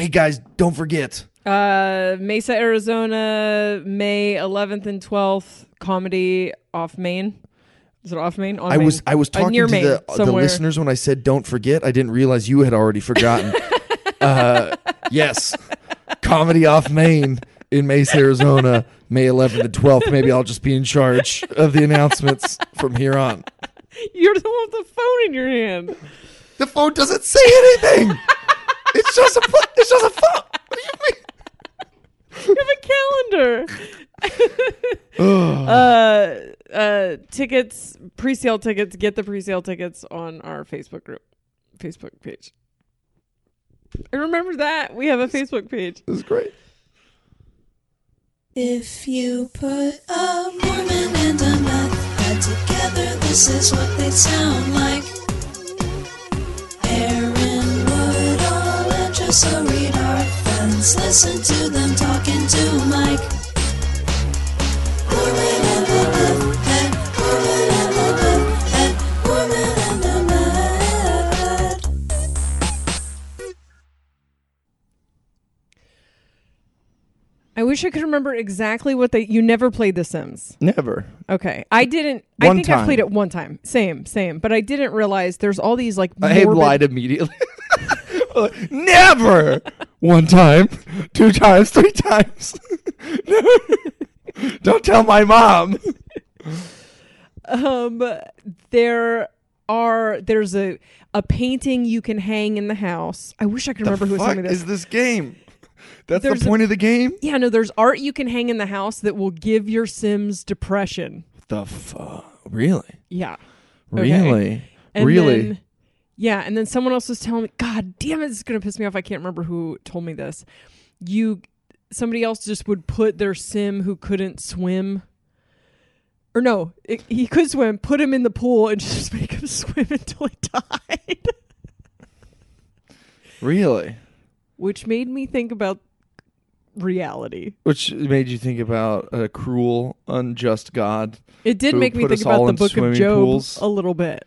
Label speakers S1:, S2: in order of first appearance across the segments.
S1: Hey guys, don't forget.
S2: Uh, Mesa, Arizona, May 11th and 12th. Comedy off Main. Is it off Main? On
S1: I
S2: Main.
S1: was I was
S2: Uh,
S1: talking
S2: near
S1: to
S2: Main,
S1: the the
S2: somewhere.
S1: listeners when I said don't forget. I didn't realize you had already forgotten. uh, yes, comedy off Main in Mesa, Arizona, May 11th and 12th. Maybe I'll just be in charge of the announcements from here on.
S2: You're the one with the phone in your hand.
S1: The phone doesn't say anything. it's just a pho- it's just a phone. What do you mean?
S2: You have a calendar. uh, uh, tickets, pre-sale tickets. Get the pre-sale tickets on our Facebook group, Facebook page. I remember that we have a Facebook page.
S1: This is great.
S3: If you put a Mormon and a meth head together, this is what they'd sound like. Woodall and Jessa Reed are friends. Listen to them talking to Mike. Mormon and the meth head, Mormon and the meth head, Mormon and the meth.
S2: I wish I could remember exactly what they. You never played The Sims.
S1: Never.
S2: Okay, I didn't. I
S1: One
S2: think I played it one time. Same, same. But I didn't realize there's all these like.
S1: Uh, I
S2: morbid-
S1: lied immediately. Never. One time, two times, three times. Don't tell my mom.
S2: Um, there are. There's a a painting you can hang in the house. I wish I could remember who was telling me this.
S1: is this game? That's
S2: There's
S1: the
S2: a-
S1: point of the game.
S2: yeah, no. There's art you can hang in the house that will give your Sims depression.
S1: The fuck? Really?
S2: Yeah. Okay.
S1: Really?
S2: And
S1: really?
S2: then- yeah, and then someone else was telling me, God damn it, this is gonna piss me off. I can't remember who told me this. You somebody else just would put their sim who couldn't swim. Or no, it, he could swim, put him in the pool and just make him swim until he died.
S1: really?
S2: Which made me think about reality.
S1: Which made you think about a cruel, unjust God?
S2: It did make me think about the book of Job
S1: pools?
S2: a little bit.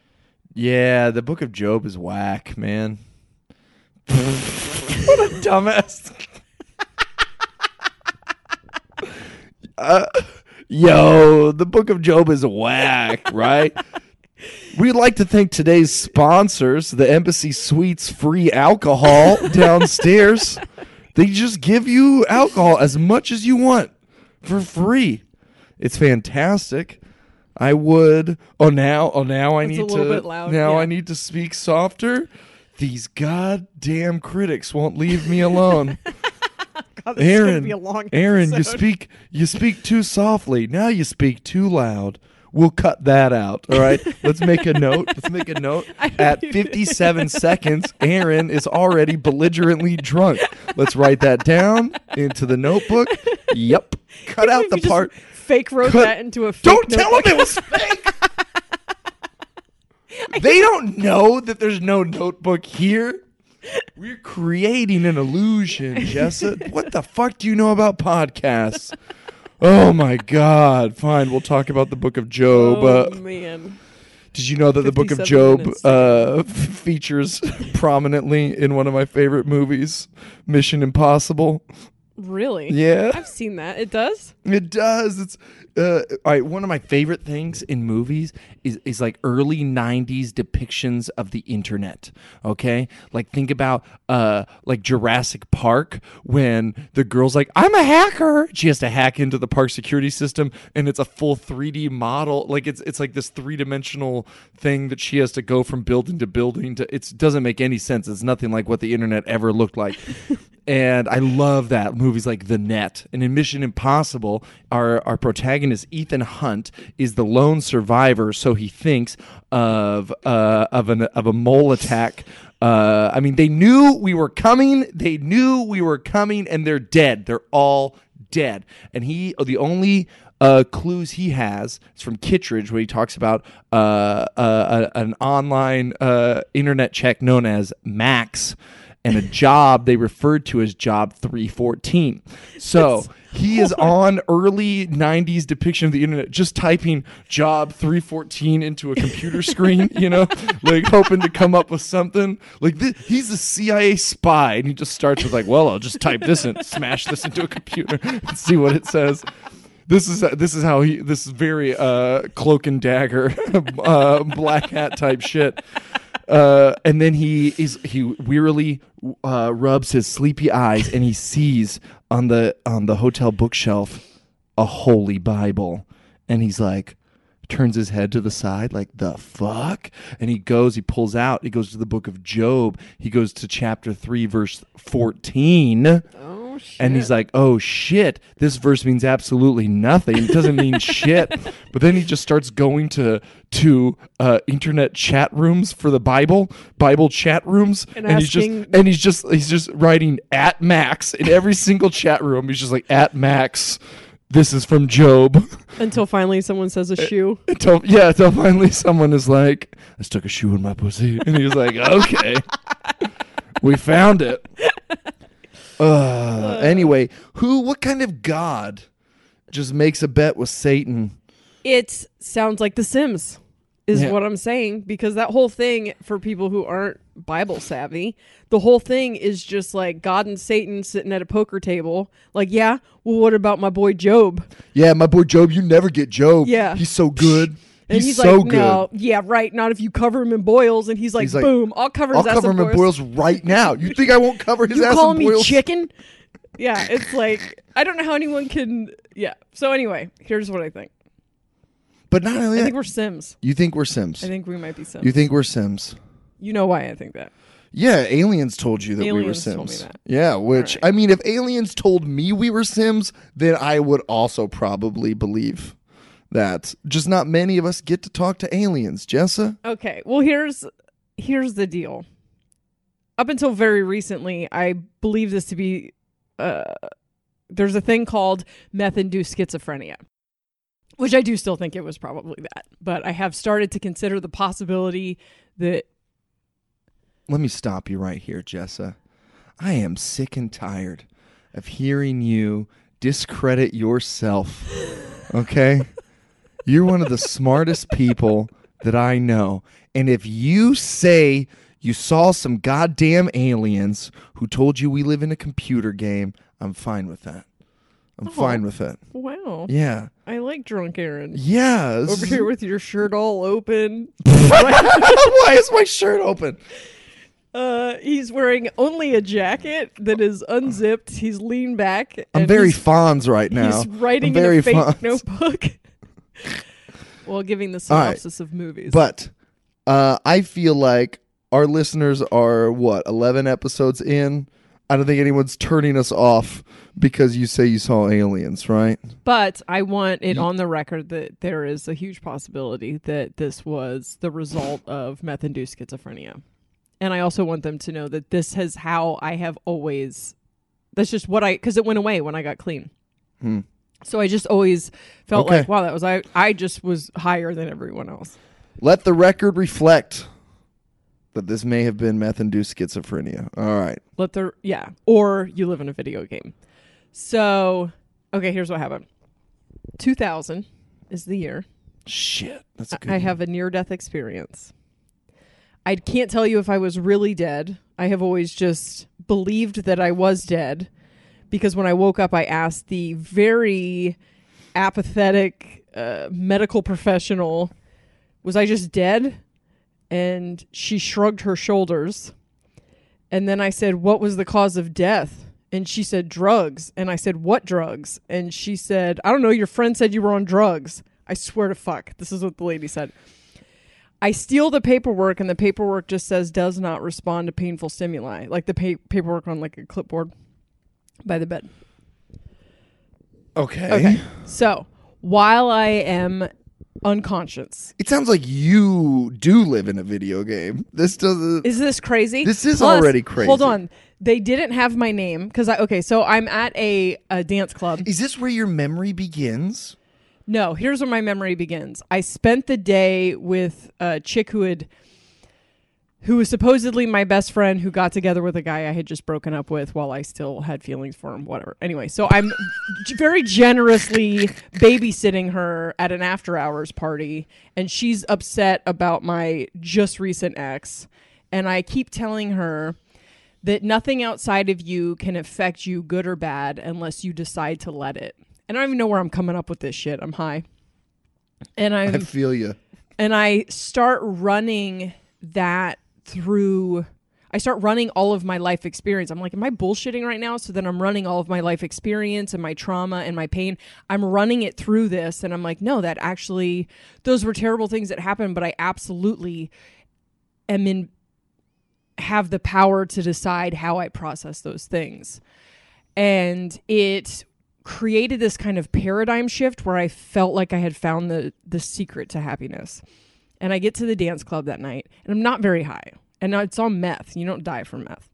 S1: Yeah, the Book of Job is whack, man. what a dumbass. uh, yo, the Book of Job is whack, right? We'd like to thank today's sponsors, the Embassy Suites free alcohol downstairs. They just give you alcohol as much as you want for free. It's fantastic. I would. Oh, now, oh, now I
S2: It's
S1: need to.
S2: loud,
S1: now
S2: yeah.
S1: I need to speak softer. These goddamn critics won't leave me alone.
S2: God,
S1: Aaron,
S2: be a long
S1: Aaron, you speak you speak too softly. Now you speak too loud. We'll cut that out. All right. Let's make a note. Let's make a note. At 57 seconds, Aaron is already belligerently drunk. Let's write that down into the notebook. Yep. Cut out the
S2: just
S1: part.
S2: Fake wrote that into a fake
S1: Don't tell them it was fake. they don't know that there's no notebook here. We're creating an illusion, Jessa. what the fuck do you know about podcasts? Oh my god. Fine, we'll talk about the book of Job.
S2: Oh
S1: Uh,
S2: man.
S1: did you know that the book of Job uh, f- features prominently in one of my favorite movies, Mission Impossible?
S2: Really?
S1: Yeah.
S2: I've seen that. It does?
S1: It does. It's uh, all right. One of my favorite things in movies is is like early '90s depictions of the internet. Okay, like think about uh like Jurassic Park when the girl's like, "I'm a hacker." She has to hack into the park security system, and it's a full 3D model. Like it's it's like this three dimensional thing that she has to go from building to building. To it doesn't make any sense. It's nothing like what the internet ever looked like. and I love that movies like The Net and in Mission Impossible, our our protagonist Ethan Hunt is the lone survivor, so he thinks of uh, of an of a mole attack. Uh, I mean, they knew we were coming. They knew we were coming, and they're dead. They're all dead. And he, the only uh, clues he has is from Kittredge, where he talks about uh, uh, an online uh, internet check known as Max and a job they referred to as Job 314. So he is on early 90s depiction of the internet, just typing Job 314 into a computer screen, you know, like hoping to come up with something. Like he's a CIA spy, and he just starts with like, "Well, I'll just type this and smash this into a computer and see what it says." This is this is how he. This is very uh, cloak and dagger, uh, black hat type shit. Uh, and then he is he wearily uh, rubs his sleepy eyes and he sees on the on the hotel bookshelf a holy Bible, and he's like turns his head to the side like the fuck? And he goes he pulls out he goes to the book of job. He goes to chapter 3 verse 14
S2: Oh
S1: and he's like, "Oh shit, this verse means absolutely nothing. It doesn't mean shit." But then he just starts going to to uh, internet chat rooms for the Bible, Bible chat rooms,
S2: And
S1: he's just and he's just he's just writing at Max in every single chat room. He's just like at Max. This is from Job.
S2: Until finally someone says a shoe.
S1: Until yeah, until finally someone is like, "I stuck a shoe in my pussy," and he's like, "Okay, we found it." Uh, anyway, who? What kind of god just makes a bet with Satan?
S2: It sounds like The Sims, is
S1: Yeah.
S2: what I'm saying. Because that whole thing, for people who aren't Bible savvy, the whole thing is just like God and Satan sitting at a poker table. Like, yeah, well, what about my boy Job?
S1: Yeah, my boy Job. You never get Job.
S2: Yeah.
S1: he's so good.
S2: And
S1: he's,
S2: he's,
S1: so
S2: like,
S1: good.
S2: no, yeah, right. Not if you cover him in boils. And he's like,
S1: He's like,
S2: boom, I'll cover
S1: I'll
S2: ass
S1: cover him in boils right now. You think I won't cover his
S2: You
S1: ass in
S2: me
S1: boils?
S2: chicken? Yeah, it's like I don't know how anyone can. Yeah. So anyway, here's what I think.
S1: But not only
S2: I
S1: that,
S2: think we're Sims.
S1: you think we're Sims.
S2: I think we might be Sims.
S1: you think we're Sims.
S2: You know why I think that?
S1: Yeah, aliens told you that we were Sims.
S2: told me that.
S1: Yeah, which
S2: right.
S1: I mean, if aliens told me we were Sims, then I would also probably believe that. Just not many of us get to talk to aliens, Jessa.
S2: Okay. Well, here's here's the deal. Up until very recently, I believe this to be uh, there's a thing called meth-induced schizophrenia, which I do still think it was probably that. But I have started to consider the possibility that
S1: Let me stop you right here, Jessa. I am sick and tired of hearing you discredit yourself. Okay? You're one of the smartest people that I know. And if you say you saw some goddamn aliens who told you we live in a computer game, I'm fine with that. I'm
S2: Oh.
S1: fine with it.
S2: wow,
S1: Yeah.
S2: I like drunk Aaron
S1: Yeah.
S2: over here with your shirt all open.
S1: Why is my shirt open?
S2: Uh, he's wearing only a jacket that is unzipped. He's leaned back.
S1: I'm very Fonz right now.
S2: He's writing
S1: I'm very
S2: in a fake
S1: Fonz.
S2: notebook while giving the
S1: All right.
S2: synopsis of movies.
S1: But uh, I feel like our listeners are what eleven episodes in. I don't think anyone's turning us off because you say you saw aliens, right?
S2: But I want it on the record that there is a huge possibility that this was the result of meth induced schizophrenia. And I also want them to know that this is how I have always, that's just what I, because it went away when I got clean.
S1: Hmm.
S2: So I just always felt
S1: Okay.
S2: like, wow, that was, I, I just was higher than everyone else.
S1: Let the record reflect that this may have been meth-induced schizophrenia. All right.
S2: Let the, yeah. Or you live in a video game. So, okay, here's what happened 2000 is the year.
S1: Shit, that's a good.
S2: I have a near death experience. I can't tell you if I was really dead. I have always just believed that I was dead because when I woke up, I asked the very apathetic uh, medical professional, Was I just dead? And she shrugged her shoulders. And then I said, What was the cause of death? And she said, Drugs. And I said, What drugs? And she said, I don't know. Your friend said you were on drugs. I swear to fuck. This is what the lady said. I steal the paperwork, and the paperwork just says does not respond to painful stimuli, like the pa- paperwork on like a clipboard by the bed.
S1: okay.
S2: Okay. So while I am unconscious.
S1: It sounds like you do live in a video game. This doesn't.
S2: Is this crazy?
S1: This is already crazy.
S2: Hold on. They didn't have my name because I okay. So I'm at a, a dance club.
S1: Is this where your memory begins?
S2: No, here's where my memory begins. I spent the day with a chick who had who was supposedly my best friend who got together with a guy I had just broken up with while I still had feelings for him, whatever. Anyway, so I'm very generously babysitting her at an after hours party and she's upset about my just recent ex and I keep telling her that nothing outside of you can affect you good or bad unless you decide to let it. And I don't even know where I'm coming up with this shit. I'm high. And I'm
S1: I feel you.
S2: and I start running that through I start running all of my life experience. I'm like, am I bullshitting right now? So then I'm running all of my life experience and my trauma and my pain. I'm running it through this and I'm like, no, that actually those were terrible things that happened, but I absolutely am in have the power to decide how I process those things. And it created this kind of paradigm shift where I felt like I had found the the secret to happiness. And I get to the dance club that night, and I'm not very high. And it's on meth. You don't die from meth.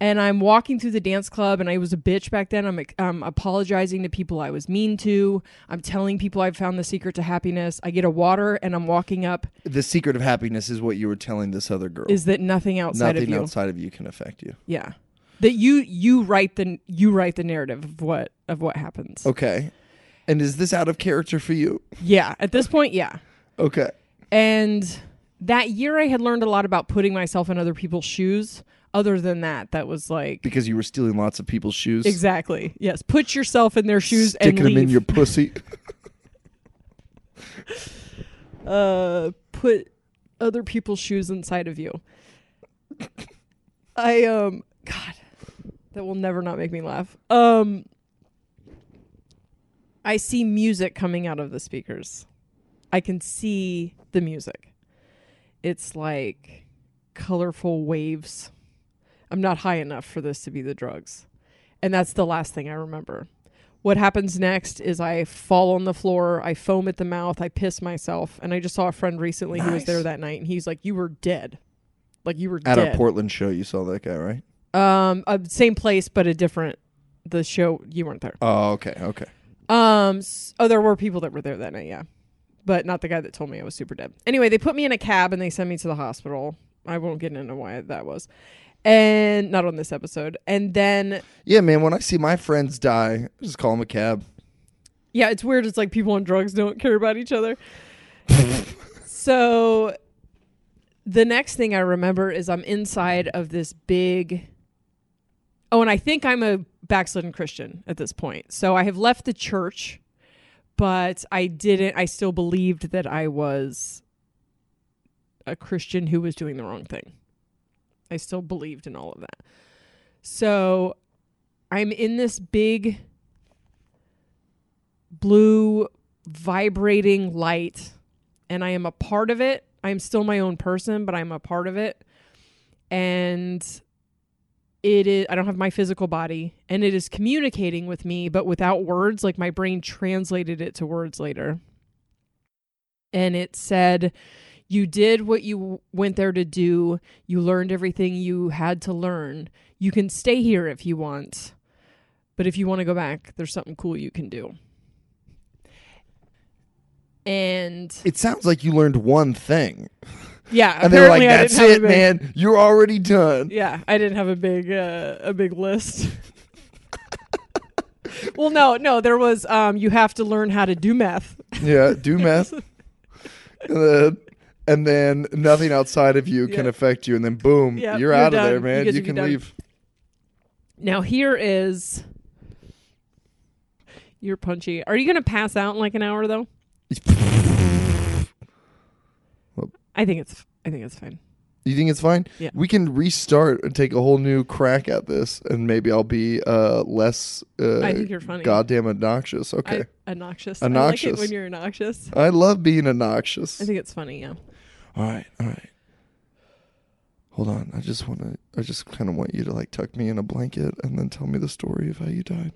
S2: And I'm walking through the dance club, and I was a bitch back then. I'm, I'm apologizing to people I was mean to. I'm telling people I've found the secret to happiness. I get a water, and I'm walking up.
S1: The secret of happiness is what you were telling this other girl.
S2: Is that nothing outside
S1: Nothing
S2: of you?
S1: outside of you can affect you.
S2: Yeah, that you you write the you write the narrative of what of what happens.
S1: Okay. And is this out of character for you?
S2: Yeah, at this point, yeah.
S1: Okay.
S2: And that year, I had learned a lot about putting myself in other people's shoes. Other than that, that was like
S1: Because you were stealing lots of people's shoes.
S2: exactly yes. Put yourself in their shoes
S1: Sticking
S2: and
S1: them in your pussy.
S2: uh, put other people's shoes inside of you. I um, God, that will never not make me laugh. Um, I see music coming out of the speakers. I can see the music. It's like colorful waves. I'm not high enough for this to be the drugs. And that's the last thing I remember. What happens next is I fall on the floor, I foam at the mouth, I piss myself, and I just saw a friend recently who was
S1: Nice.
S2: there that night, and he's like, "You were dead, like you were
S1: At
S2: dead."
S1: our Portland show, you saw that guy, right?
S2: um, uh, same place but a different. The show you weren't there.
S1: Oh, okay, okay.
S2: Um. s- Oh, there were people that were there that night. Yeah, but not the guy that told me I was super dead. Anyway, they put me in a cab and they sent me to the hospital. I won't get into why that was, and not on this episode. And then
S1: Yeah, man. When I see my friends die, I just call them a cab.
S2: yeah, it's weird. It's like people on drugs don't care about each other. so the next thing I remember is I'm inside of this big. Oh, and I think I'm a backslidden Christian at this point. So I have left the church, but I didn't. I still believed that I was a Christian who was doing the wrong thing. I still believed in all of that. So I'm in this big blue vibrating light and I am a part of it. I'm still my own person, but I'm a part of it. And it is I don't have my physical body and it is communicating with me but without words like my brain translated it to words later. And it said you did what you went there to do. You learned everything you had to learn. You can stay here if you want. But if you want to go back, there's something cool you can do. And
S1: It sounds like you learned one thing,
S2: yeah,
S1: and they're like, "That's it,
S2: big-
S1: man. You're already done."
S2: Yeah, I didn't have a big uh, a big list. well, no, no, there was um you have to learn how to do meth.
S1: Yeah, do meth, and then, and then nothing outside of you can affect you, and then boom,
S2: Yeah,
S1: you're,
S2: you're
S1: out of there, man.
S2: You
S1: You, can leave.
S2: Now here is you're punchy. Are you gonna pass out in like an hour though? I think it's I think it's fine.
S1: You think it's fine?
S2: Yeah.
S1: We can restart and take a whole new crack at this, and maybe I'll be uh, less uh,
S2: I think you're funny.
S1: goddamn obnoxious. Okay.
S2: I, obnoxious. I like it
S1: Obnoxious.
S2: when you're obnoxious.
S1: I, love being obnoxious.
S2: I think it's funny. Yeah.
S1: all right, all right. Hold on. I just want to. I just kind of want you to like tuck me in a blanket and then tell me the story of how you died.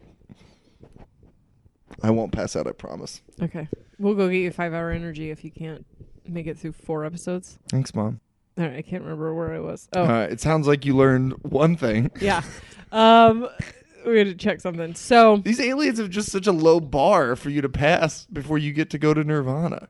S1: I won't pass out. I promise.
S2: Okay. We'll go get you five hour energy if you can't make it through four episodes.
S1: Thanks, mom.
S2: All right, I can't remember where I was. Oh,
S1: Uh, it sounds like you learned one thing.
S2: yeah. Um, we had to check something. So
S1: These aliens have just such a low bar for you to pass before you get to go to Nirvana.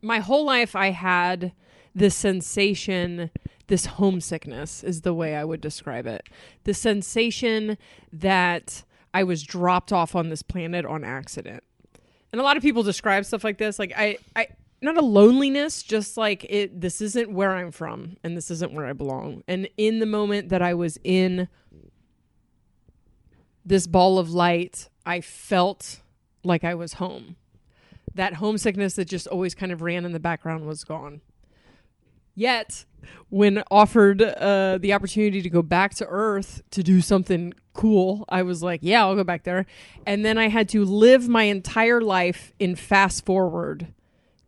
S2: my whole life, I had this sensation, this homesickness is the way I would describe it. The sensation that I was dropped off on this planet on accident. And a lot of people describe stuff like this, like I, I, not a loneliness, just like it. This isn't where I'm from, and this isn't where I belong. And in the moment that I was in this ball of light, I felt like I was home. That homesickness that just always kind of ran in the background was gone. Yet, when offered uh, the opportunity to go back to Earth to do something cool, I was like, yeah, I'll go back there. And then I had to live my entire life in fast forward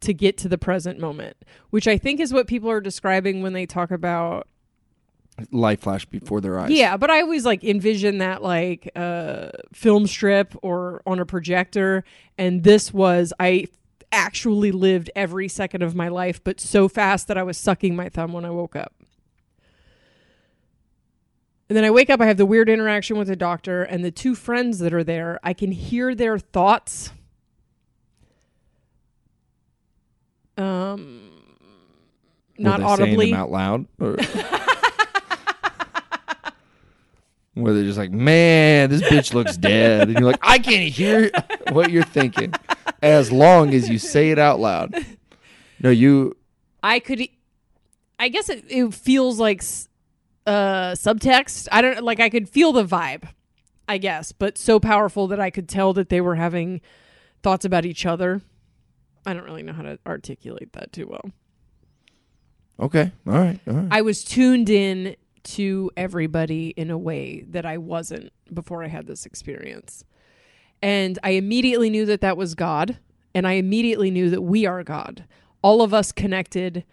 S2: to get to the present moment, which I think is what people are describing when they talk about
S1: Light flash before their eyes.
S2: yeah, but I always like envision that like uh film strip or on a projector and this was I actually lived every second of my life but so fast that I was sucking my thumb when I woke up. And then I wake up, I have the weird interaction with the doctor and the two friends that are there. I can hear their thoughts. Um not audibly.
S1: them out loud. Or... Where they're just like, man, this bitch looks dead. And you're like, I can't hear what you're thinking as long as you say it out loud. No, you.
S2: I could, I guess it, it feels like uh, subtext. I don't like. I could feel the vibe, I guess, but so powerful that I could tell that they were having thoughts about each other. I don't really know how to articulate that too well.
S1: Okay. All right. All right.
S2: I was tuned in to everybody in a way that I wasn't before I had this experience. And I immediately knew that that was God. And I immediately knew that we are God. All of us connected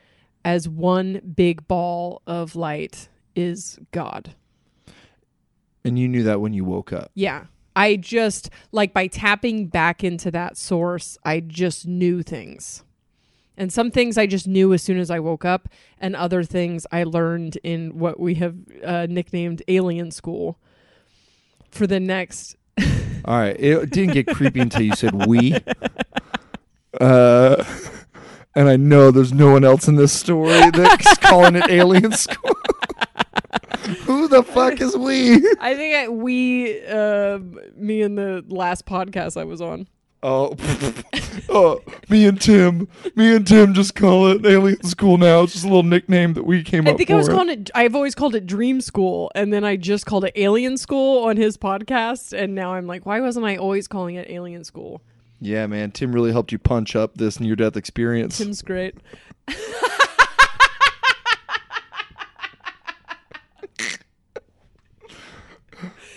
S2: as one big ball of light is God.
S1: And you knew that when you woke up.
S2: Yeah. I just, like, by tapping back into that source, I just knew things. And some things I just knew as soon as I woke up, and other things I learned in what we have uh, nicknamed alien school for the next.
S1: All right. It didn't get creepy until you said we. Uh, and I know there's no one else in this story that's calling it alien school. Who the fuck is we?
S2: I think I, we, uh, me and the last podcast I was on.
S1: Oh, oh, me and Tim, me and Tim just call it alien school now. It's just a little nickname that we came up
S2: with.
S1: I think.
S2: I was calling it. I've always called it Dream School, and then I just called it Alien School on his podcast, and now I'm like, why wasn't I always calling it Alien School?
S1: yeah, man. Tim really helped you punch up this near-death experience.
S2: Tim's great.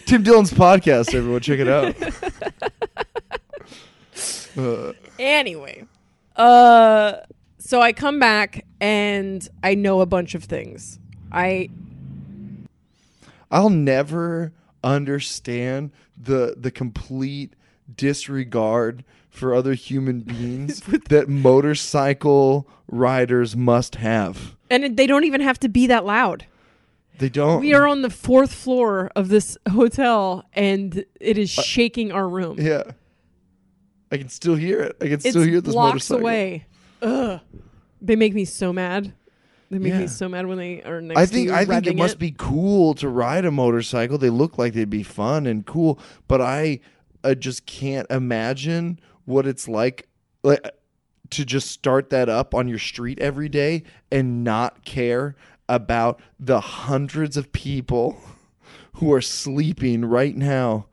S1: Tim Dillon's podcast, everyone, check it out. Uh,
S2: Anyway, uh, so I come back and I know a bunch of things. I
S1: I'll never understand the the complete disregard for other human beings that motorcycle riders must have.
S2: and they don't even have to be that loud.
S1: They don't.
S2: We are on the fourth floor of this hotel, and it is uh, shaking our room.
S1: Yeah. I can still hear it. I can
S2: it's
S1: still hear this
S2: blocks
S1: motorcycle.
S2: away. Ugh. They make me so mad. They make
S1: Yeah.
S2: me so mad when they are next
S1: I
S2: to
S1: think
S2: you
S1: I think it must be cool to ride a motorcycle. They look like they'd be fun and cool, but I, I just can't imagine what it's like like to just start that up on your street every day and not care about the hundreds of people who are sleeping right now.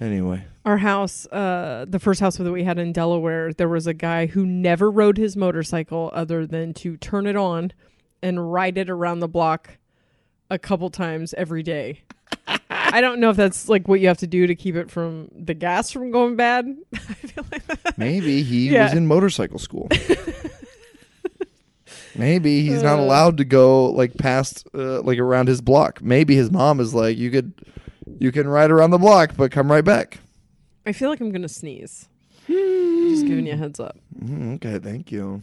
S1: Anyway,
S2: Our house, uh, the first house that we had in Delaware, there was a guy who never rode his motorcycle other than to turn it on and ride it around the block a couple times every day. I don't know if that's like what you have to do to keep it from the gas from going bad. Like
S1: maybe he
S2: Yeah.
S1: was in motorcycle school. Maybe he's not
S2: Uh.
S1: allowed to go like past uh, like around his block. Maybe his mom is like, you could, you can ride around the block, but come right back.
S2: I feel like I'm gonna sneeze. Just Just giving you a heads up.
S1: Mm, okay, thank you.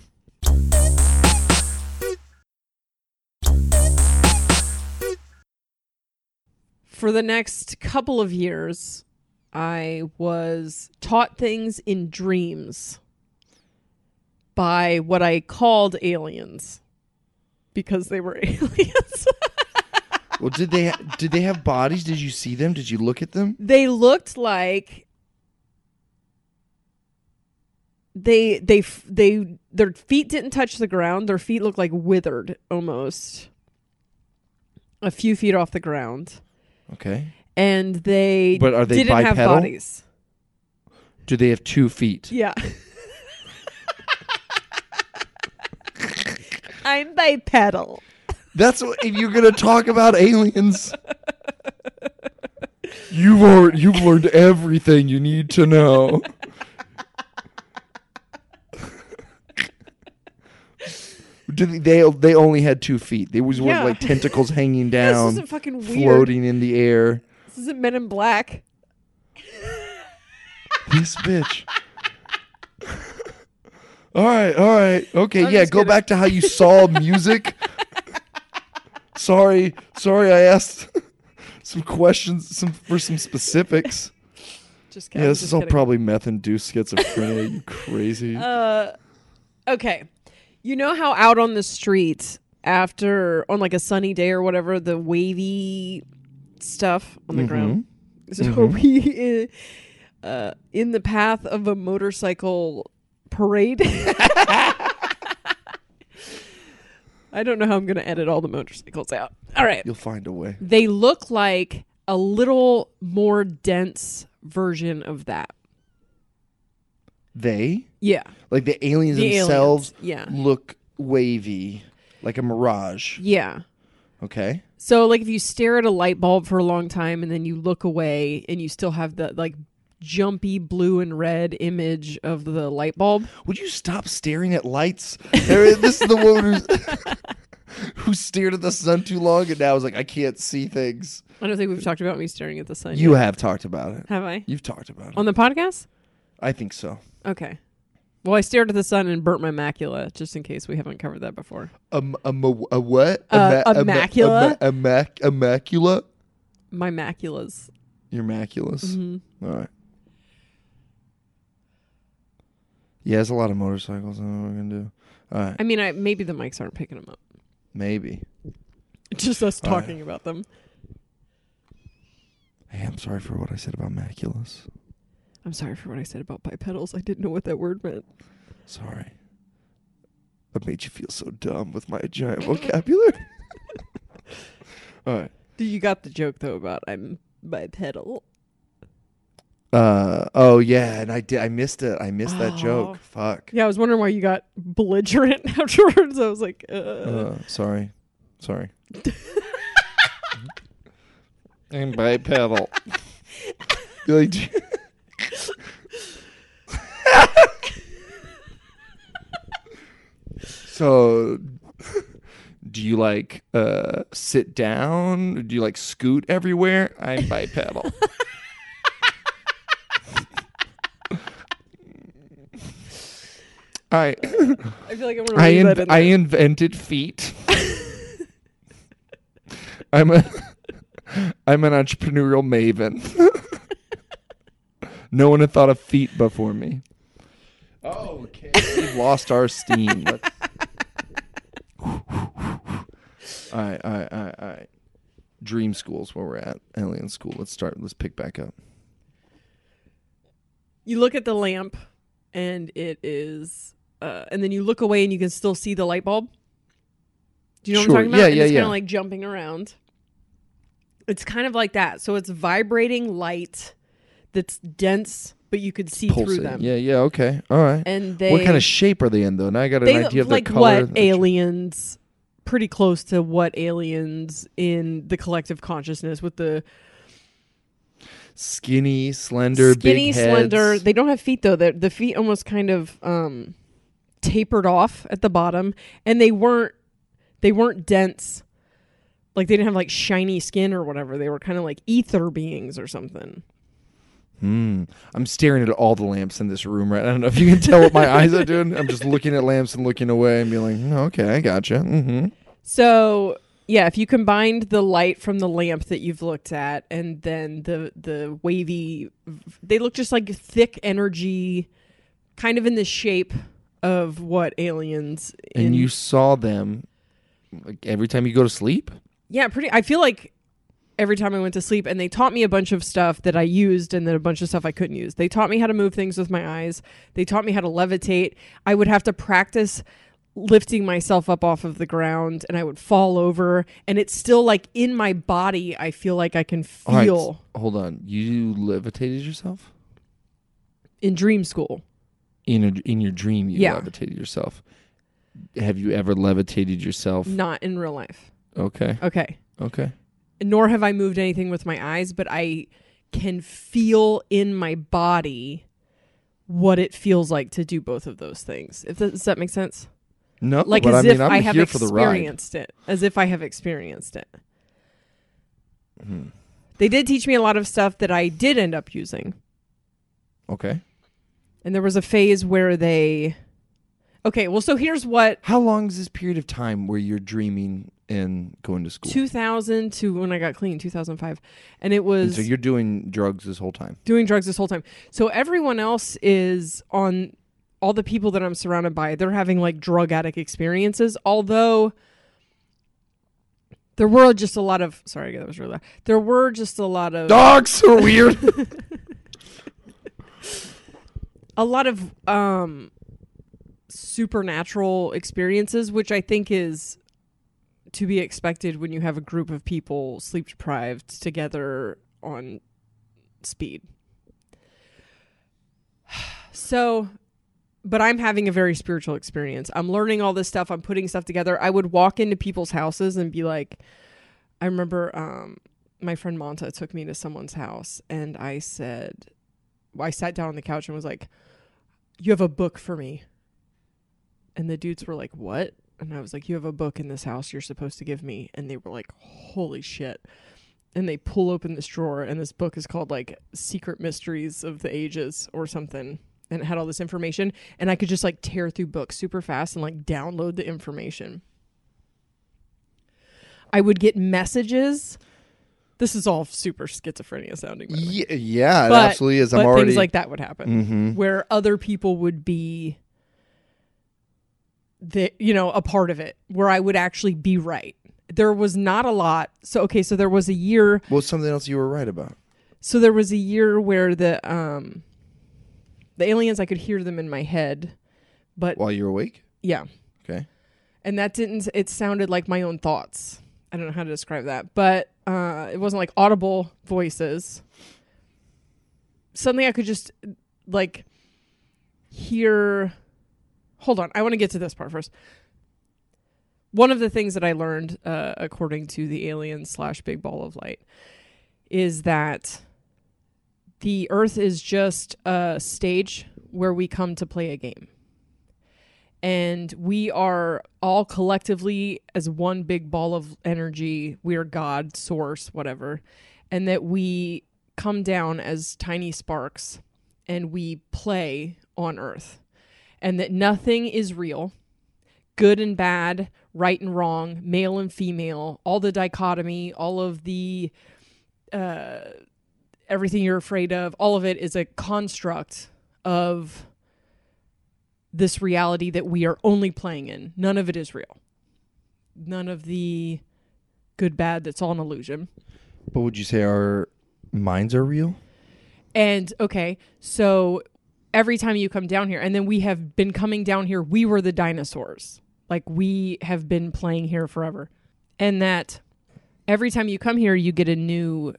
S2: For the next couple of years, I was taught things in dreams by what I called aliens because they were aliens.
S1: Well, did they did they have bodies? Did you see them? Did you look at them?
S2: they looked like they they they their feet didn't touch the ground. Their feet looked like withered almost. A few feet off the ground.
S1: Okay.
S2: And they
S1: But are they
S2: didn't have bodies.
S1: Do they have two feet?
S2: Yeah. I'm bipedal.
S1: That's what, if you're gonna talk about aliens. You've already, you've learned everything you need to know. Did they, they they only had two feet? They was
S2: Yeah.
S1: were like tentacles hanging
S2: this
S1: down,
S2: isn't fucking weird.
S1: floating in the air.
S2: This isn't Men in Black.
S1: This bitch. All right, all right, okay,
S2: I'm
S1: yeah. Go
S2: kidding.
S1: back to how you saw music. sorry, sorry. I asked some questions, some for some specifics.
S2: Just kidding.
S1: Yeah, this is all
S2: kidding.
S1: probably meth-induced schizophrenia. you crazy.
S2: Uh, okay. You know how out on the street after on like a sunny day or whatever, the wavy stuff on the
S1: Mhm.
S2: ground. So
S1: Mhm.
S2: we uh, in the path of a motorcycle parade. I don't know how I'm going to edit all the motorcycles out. All right.
S1: You'll find a way.
S2: They look like a little more dense version of that.
S1: They
S2: Yeah.
S1: like the aliens
S2: The
S1: themselves
S2: aliens. Yeah.
S1: look wavy, like a mirage.
S2: Yeah.
S1: Okay.
S2: So like if you stare at a light bulb for a long time and then you look away and you still have the like jumpy blue and red image of the light bulb.
S1: Would you stop staring at lights? This is the woman who's, who stared at the sun too long and now is like, I can't see things.
S2: I don't think we've talked about me staring at the sun.
S1: You
S2: yet.
S1: have talked about it.
S2: have I?
S1: You've talked about it.
S2: On the podcast?
S1: I think so.
S2: Okay. Well, I stared at the sun and burnt my macula, just in case we haven't covered that before.
S1: A, m- a, a what?
S2: Uh,
S1: ma-
S2: a macula?
S1: A, ma- a, mac- a macula?
S2: My maculas.
S1: Your maculas.
S2: Mhm.
S1: All right. Yeah, there's a lot of motorcycles. I don't know what we're going to do. All right.
S2: I mean, I maybe the mics aren't picking them up.
S1: Maybe.
S2: Just us
S1: All right.
S2: talking about them.
S1: Hey, I'm sorry for what I said about maculas.
S2: I'm sorry for what I said about bipedals. I didn't know what that word meant.
S1: Sorry. I made you feel so dumb with my giant vocabulary. All right.
S2: You got the joke though about I'm bipedal.
S1: Uh oh yeah, and I did. I missed it. I missed that
S2: Oh.
S1: joke. Fuck.
S2: Yeah, I was wondering why you got belligerent afterwards. I was like, uh,
S1: Uh, sorry. Sorry. and bipedal. You're like, so, do you like uh, sit down? Do you like scoot everywhere? I'm bipedal. I
S2: I feel like I want to
S1: I in,
S2: that in
S1: I invented feet. I'm a I'm an entrepreneurial maven. no one had thought of feet before me. Oh, okay. We've lost our steam. Let's- all right, all right, all right, all right. Dream school's where we're at. Alien school. Let's start. Let's pick back up.
S2: you look at the lamp, and it is, uh, and then you look away, and you can still see the light bulb. Do you know
S1: Sure.
S2: what I'm talking about?
S1: Yeah,
S2: and
S1: yeah,
S2: it's kind of like jumping around. It's kind of like that. So it's vibrating light that's dense, but you could see through them.
S1: Yeah, yeah. Okay. All right.
S2: And they
S1: what kind of shape are they in though? Now I got an idea of
S2: like
S1: their color.
S2: what aliens pretty close to what aliens in the collective consciousness with the
S1: Skinny, slender,
S2: skinny
S1: big heads.
S2: slender they don't have feet though the the feet almost kind of um tapered off at the bottom and they weren't they weren't dense like they didn't have like shiny skin or whatever they were kind of like ether beings or something
S1: Hmm. I'm staring at all the lamps in this room right. I don't know if you can tell what my eyes are doing. I'm just looking at lamps and looking away and being like, "Hmm, okay, I gotcha. Mm-hmm.
S2: So yeah, if you combined the light from the lamp that you've looked at and then the the wavy, they look just like thick energy, kind of in the shape of what aliens. in-
S1: And you saw them like every time you go to sleep.
S2: yeah, pretty. I feel like every time I went to sleep, and they taught me a bunch of stuff that I used, and then a bunch of stuff I couldn't use. They taught me how to move things with my eyes. They taught me how to levitate. I would have to practice lifting myself up off of the ground, and I would fall over, and it's still like in my body. I feel like I can
S1: All right,
S2: feel
S1: hold on. You levitated yourself
S2: in dream school.
S1: In a, in your dream. You
S2: Yeah.
S1: levitated yourself. Have you ever levitated yourself?
S2: Not in real life.
S1: Okay.
S2: Okay.
S1: Okay.
S2: Nor have I moved anything with my eyes, but I can feel in my body what it feels like to do both of those things. If that, does that make sense?
S1: No,
S2: Like as
S1: I mean,
S2: if
S1: I'm
S2: I have
S1: here for the ride.
S2: experienced it. As if I have experienced it.
S1: Hmm.
S2: They did teach me a lot of stuff that I did end up using.
S1: Okay.
S2: And there was a phase where they Okay, well so here's what
S1: How long is this period of time where you're dreaming and going to school?
S2: 2000 to when I got clean, 2005. And it
S1: And
S2: was
S1: so you're doing drugs this whole time.
S2: doing drugs this whole time. So everyone else is on all the people that I'm surrounded by, they're having like drug addict experiences. Although there were just a lot of sorry, that was really loud. There were just a lot of
S1: Dogs are weird.
S2: a lot of um supernatural experiences, which I think is to be expected when you have a group of people sleep deprived together on speed. So, but I'm having a very spiritual experience. I'm learning all this stuff. I'm putting stuff together. I would walk into people's houses and be like, I remember um, my friend Monta took me to someone's house and I said, I sat down on the couch and was like, You have a book for me. And the dudes were like, What? And I was like, You have a book in this house you're supposed to give me. And they were like, Holy shit. And they pull open this drawer, and this book is called like Secret Mysteries of the Ages or something. And it had all this information. And I could just like tear through books super fast and like download the information. I would get messages. This is all super schizophrenia sounding. by the way.
S1: yeah, yeah, it
S2: But-
S1: absolutely is. I'm
S2: but
S1: already
S2: things like that would happen
S1: Mhm.
S2: where other people would be the you know a part of it where i would actually be right there was not a lot so okay so there was a year
S1: What's something else you were right about?
S2: so there was a year where the um the aliens i could hear them in my head but
S1: While you're awake?
S2: yeah
S1: Okay.
S2: and that didn't it sounded like my own thoughts i don't know how to describe that but uh it wasn't like audible voices. Suddenly i could just like hear hold on i want to get to this part first. One of the things that i learned uh, according to the alien slash big ball of light is that the earth is just a stage where we come to play a game and we are all collectively as one big ball of energy we are god source whatever. And that we come down as tiny sparks and we play on earth. And that nothing is real good and bad right and wrong male and female all the dichotomy all of the uh everything you're afraid of all of it is a construct of this reality that we are only playing in. None of it is real. None of the good bad that's all an illusion.
S1: But would you say our minds are real?
S2: And okay, so every time you come down here and then we have been coming down here, we were the dinosaurs. Like we have been playing here forever. And that every time you come here you get a new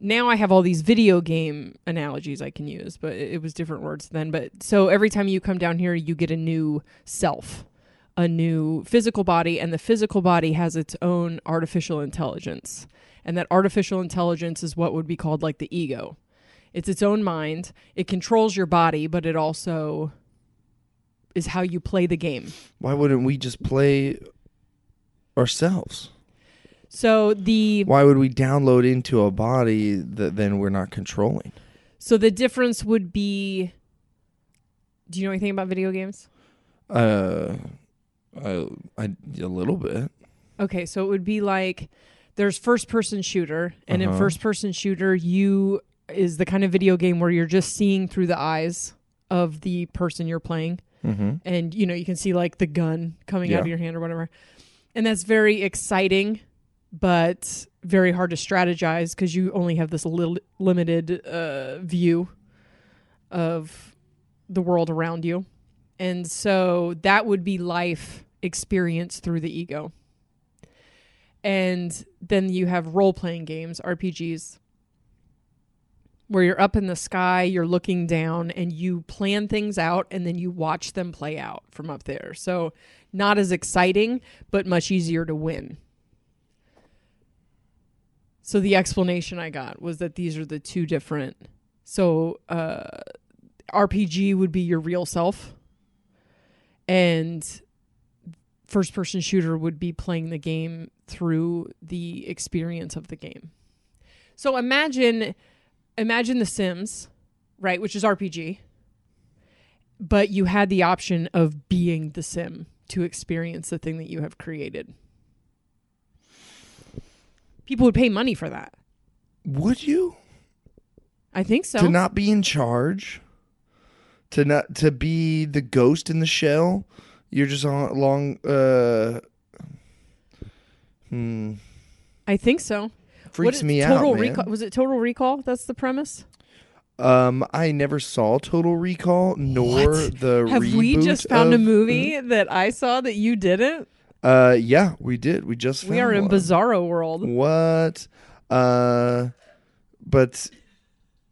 S2: now I have all these video game analogies I can use, but it was different words then. But so every time you come down here, you get a new self, a new physical body, and the physical body has its own artificial intelligence. And that artificial intelligence is what would be called like the ego. It's its own mind. It controls your body, but it also is how you play the game.
S1: Why wouldn't we just play ourselves?
S2: So the
S1: Why would we download into a body that then we're not controlling?
S2: So the difference would be. Do you know anything about video games?
S1: Uh, I, I a little bit.
S2: Okay, so it would be like there's first person shooter, and in
S1: Uh-huh.
S2: first person shooter, you is the kind of video game where you're just seeing through the eyes of the person you're playing,
S1: Mm-hmm.
S2: and you know you can see like the gun coming out of your hand or whatever, and that's very exciting, but very hard to strategize because you only have this little limited uh, view of the world around you, and so that would be life experience through the ego. And then you have role playing games, RPGs, where you're up in the sky, you're looking down, and you plan things out and then you watch them play out from up there. So, not as exciting, but much easier to win. So, the explanation I got was that these are the two different. So, uh, RPG would be your real self, and first person shooter would be playing the game through the experience of the game. So imagine imagine the Sims, right, which is RPG. But you had the option of being the sim to experience the thing that you have created. People would pay money for that.
S1: Would you
S2: I think so.
S1: to not be in charge? To not to be the ghost in the shell? You're just on long. Uh, hmm.
S2: I think so.
S1: Freaks
S2: What-
S1: me
S2: Total
S1: out, man.
S2: Recall was it Total Recall? That's the premise?
S1: Um, I never saw Total Recall nor
S2: What?
S1: the
S2: Have we just found a
S1: of-
S2: movie that I saw that you didn't?
S1: Uh, yeah, we did. We just
S2: We are in
S1: one.
S2: bizarro world.
S1: What? Uh, but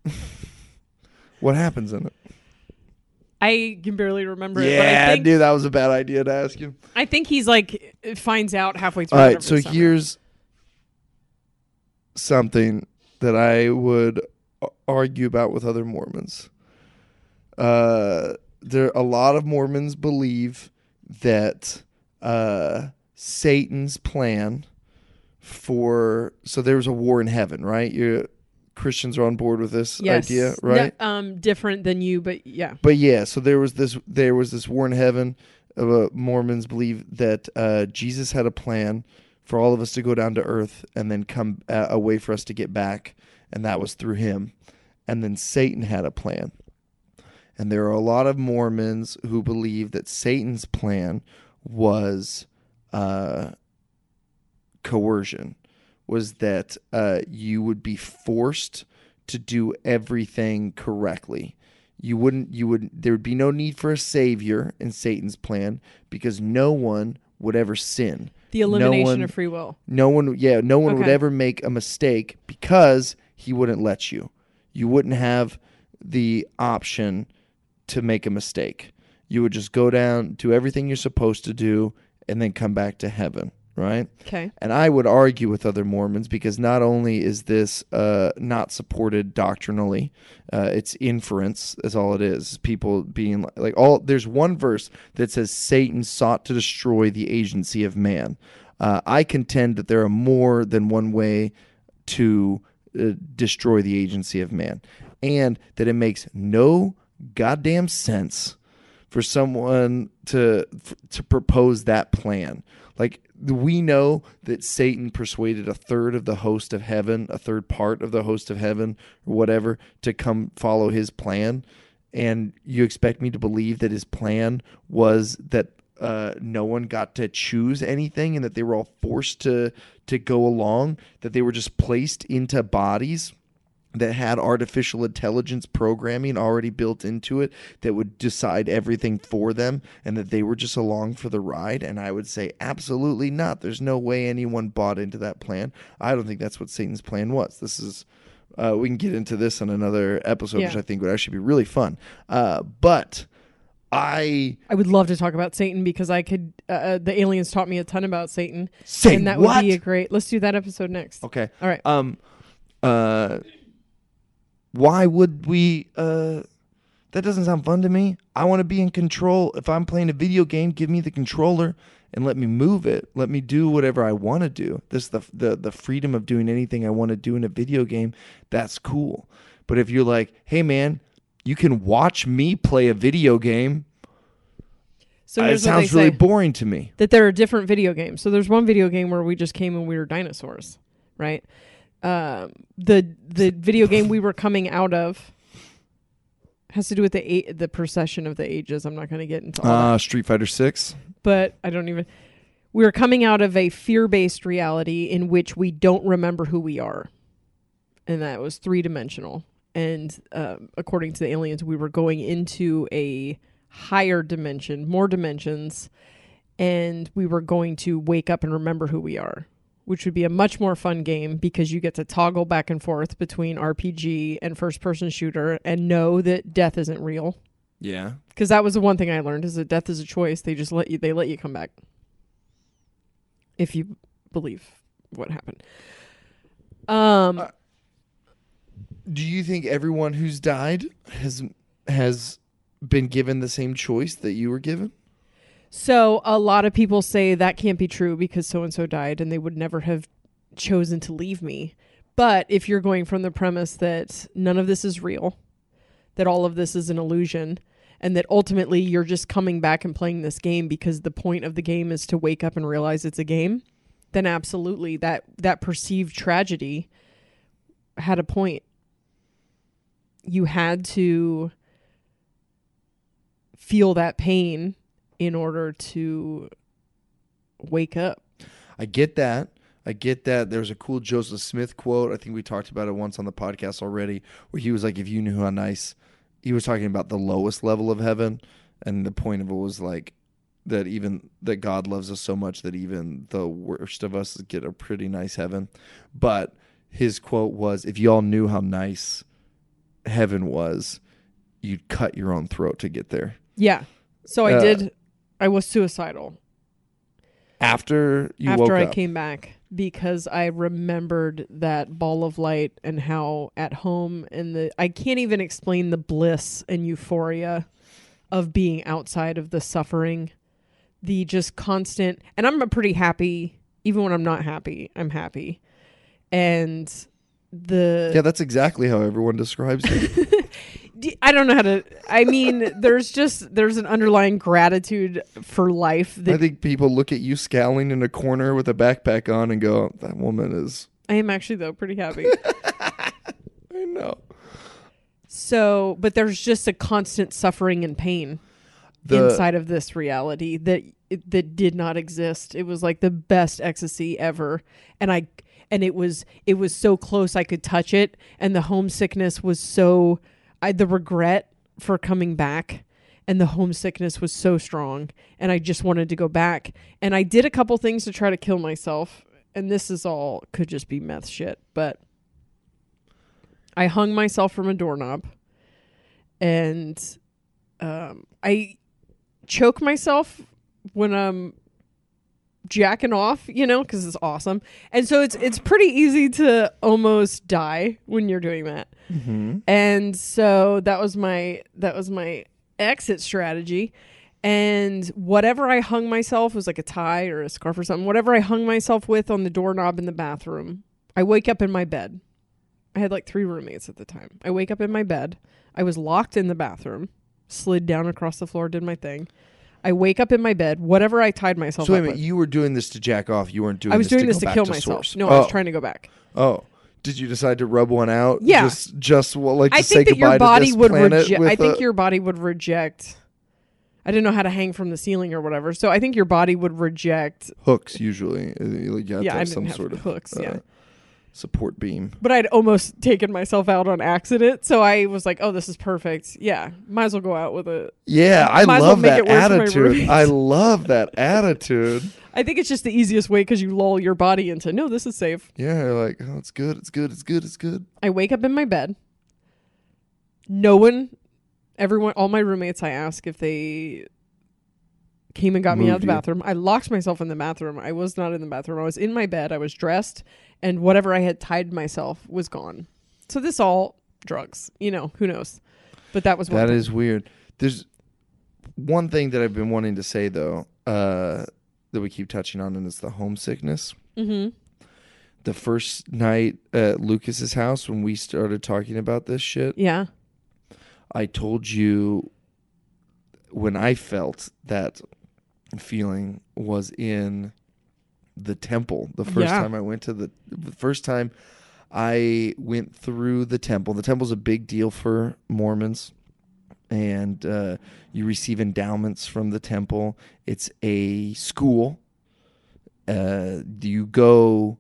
S1: what happens in it?
S2: I can barely remember it, but I
S1: Yeah,
S2: think
S1: dude, that was a bad idea to ask you.
S2: I think he's like finds out halfway through.
S1: All right, so here's something that I would a- argue about with other Mormons. Uh, there a lot of Mormons believe that uh, Satan's plan for so there was a war in heaven, right? You Christians are on board with this
S2: yes.
S1: idea,
S2: No,
S1: right?
S2: um, different than you, but yeah.
S1: But yeah, so there was this there was this war in heaven. Uh, Mormons believe that uh, Jesus had a plan for all of us to go down to earth and then come uh, a way for us to get back, and that was through him. And then Satan had a plan. And there are a lot of Mormons who believe that Satan's plan was uh, coercion, was that uh, you would be forced to do everything correctly. You wouldn't. You would. There would be no need for a savior in Satan's plan because no one would ever sin.
S2: The elimination
S1: one-
S2: of free will.
S1: No one, yeah, no one would ever make a mistake because he wouldn't let you. You wouldn't have the option to make a mistake. You would just go down, do everything you're supposed to do, and then come back to heaven, right?
S2: Okay.
S1: And I would argue with other Mormons because not only is this uh, not supported doctrinally, uh, it's inference. Is all it is. People being like, like all. There's one verse that says Satan sought to destroy the agency of man. Uh, I contend that there are more than one way to uh, destroy the agency of man, and that it makes no goddamn sense for someone to to propose that plan. Like we know that Satan persuaded a third of the host of heaven, a third part of the host of heaven, or whatever, to come follow his plan. And you expect me to believe that his plan was that uh, no one got to choose anything, and that they were all forced to to go along, that they were just placed into bodies that had artificial intelligence programming already built into it that would decide everything for them and that they were just along for the ride and i would say absolutely not there's no way anyone bought into that plan i don't think that's what satan's plan was this is uh, we can get into this in another episode which i think would actually be really fun uh, but i
S2: I would love to talk about Satan because I could. Uh, Uh, the aliens taught me a ton about Satan, and that
S1: what
S2: would be a great. Let's do that episode next.
S1: okay
S2: All right.
S1: um uh why would we uh that doesn't sound fun to me. I want to be in control. If i'm playing a video game give me the controller and let me move it. Let me do whatever i want to do. This the, the the freedom of doing anything i want to do in a video game. That's cool. But if you're like, hey man, you can watch me play a video game,
S2: So
S1: uh, it
S2: here's what they
S1: sounds really boring to me.
S2: that there are different video games. So there's one video game where we just came and we were dinosaurs, right? Um, the the video game we were coming out of has to do with the a- the precession of the ages. I'm not going to get into all that,
S1: Uh, Street Fighter Six.
S2: but I don't even. We were coming out of a fear-based reality in which we don't remember who we are, and that was three-dimensional. And um, according to the aliens, we were going into a higher dimension, more dimensions, and we were going to wake up and remember who we are, which would be a much more fun game because you get to toggle back and forth between RPG and first person shooter and know that death isn't real.
S1: Yeah.
S2: Because that was the one thing I learned is that death is a choice. They just let you they let you come back. If you believe what happened. Um
S1: Uh, Do you think everyone who's died has has been given the same choice that you were given?
S2: So a lot of people say that can't be true because so and so died and they would never have chosen to leave me. But if you're going from the premise that none of this is real, that all of this is an illusion, and that ultimately you're just coming back and playing this game because the point of the game is to wake up and realize it's a game, then absolutely that that perceived tragedy had a point. You had to feel that pain in order to wake up.
S1: I get that. I get that. There's a cool Joseph Smith quote. I think we talked about it once on the podcast already, where he was like, "If you knew how nice," he was talking about the lowest level of heaven, and the point of it was like that even that God loves us so much that even the worst of us get a pretty nice heaven. But his quote was, "If y'all knew how nice heaven was, you'd cut your own throat to get there."
S2: Yeah. So I
S1: Uh,
S2: did I was suicidal
S1: After you woke
S2: after I
S1: up,
S2: came back because I remembered that ball of light and how at home and the I can't even explain the bliss and euphoria of being outside of the suffering. The just constant and I'm a pretty happy even when I'm not happy, I'm happy. And the
S1: yeah, that's exactly how everyone describes it.
S2: I don't know how to. I mean, there's just there's an underlying gratitude for life
S1: I think people look at you scowling in a corner with a backpack on and go, "That woman is."
S2: I am actually though pretty happy.
S1: I know.
S2: so, but there's just a constant suffering and pain
S1: The
S2: inside of this reality that that did not exist. It was like the best ecstasy ever, and I and it was it was so close I could touch it, and the homesickness was so I the regret for coming back. And the homesickness was so strong, and I just wanted to go back. And I did a couple things to try to kill myself, and this is all could just be meth shit, but I hung myself from a doorknob, and um, I choke myself when I'm jacking off, you know, because it's awesome. And so it's it's pretty easy to almost die when you're doing that.
S1: Mhm.
S2: And so that was my that was my exit strategy. And whatever I hung myself was like a tie or a scarf or something. Whatever I hung myself with on the doorknob in the bathroom, I wake up in my bed. I had like three roommates at the time. I wake up in my bed. I was locked in the bathroom, slid down across the floor, did my thing. I wake up in my bed. Whatever I tied myself
S1: So wait a
S2: up
S1: minute,
S2: with.
S1: you were doing this to jack off. You weren't doing.
S2: I was
S1: this
S2: doing
S1: to
S2: this
S1: go
S2: to
S1: back
S2: kill myself.
S1: source.
S2: No,
S1: oh.
S2: I was trying to go back.
S1: Oh, did you decide to rub one out?
S2: Yeah.
S1: Just, just well, like
S2: I
S1: to say
S2: think that
S1: goodbye
S2: your body
S1: to this
S2: would
S1: planet
S2: reject.
S1: with
S2: I think
S1: a-
S2: your body would reject. I didn't know how to hang from the ceiling or whatever, so I think your body would reject.
S1: hooks usually. Uh, You have to
S2: Yeah, I
S1: have
S2: didn't
S1: some
S2: have
S1: sort of
S2: hooks,
S1: uh,
S2: yeah.
S1: Support beam.
S2: But I'd almost taken myself out on accident, so I was like, "Oh, this is perfect. Yeah, might as well go out with it."
S1: Yeah, I
S2: Might
S1: love that attitude. I love that attitude.
S2: I think it's just the easiest way because you lull your body into, "No, this is safe."
S1: Yeah, like, oh, it's good, it's good, it's good, it's good.
S2: I wake up in my bed. No one, everyone, all my roommates, I ask if they came and got me out of
S1: Moved
S2: the
S1: you.
S2: bathroom. I locked myself in the bathroom. I was not in the bathroom. I was in my bed. I was dressed, and whatever I had tied myself was gone. So this all drugs, you know, who knows? But that was one
S1: That
S2: thing.
S1: is weird. There's one thing that I've been wanting to say though, uh, that we keep touching on, and it's the homesickness.
S2: Mm-hmm.
S1: the first night at Lucas's house when we started talking about this shit,
S2: Yeah.
S1: I told you when I felt that feeling was in the temple. The first
S2: Yeah.
S1: time I went to the, the first time I went through the temple. The temple's a big deal for Mormons, and uh, you receive endowments from the temple. It's a school. Uh, you go.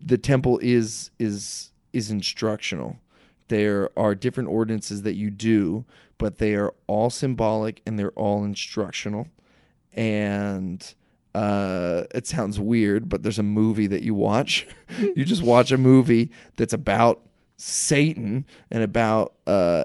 S1: The temple is is is instructional. There are different ordinances that you do, but they are all symbolic and they're all instructional. And uh, it sounds weird, but there's a movie that you watch. you just watch a movie that's about Satan and about uh,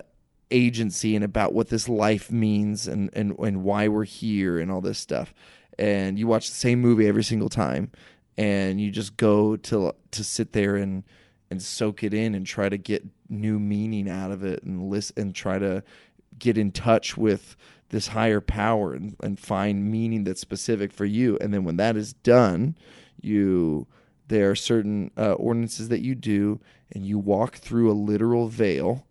S1: agency and about what this life means and, and, and why we're here and all this stuff. And you watch the same movie every single time, and you just go to to sit there and and soak it in and try to get new meaning out of it and listen and try to get in touch with this higher power and, and find meaning that's specific for you. And then when that is done you there are certain uh, ordinances that you do and you walk through a literal veil.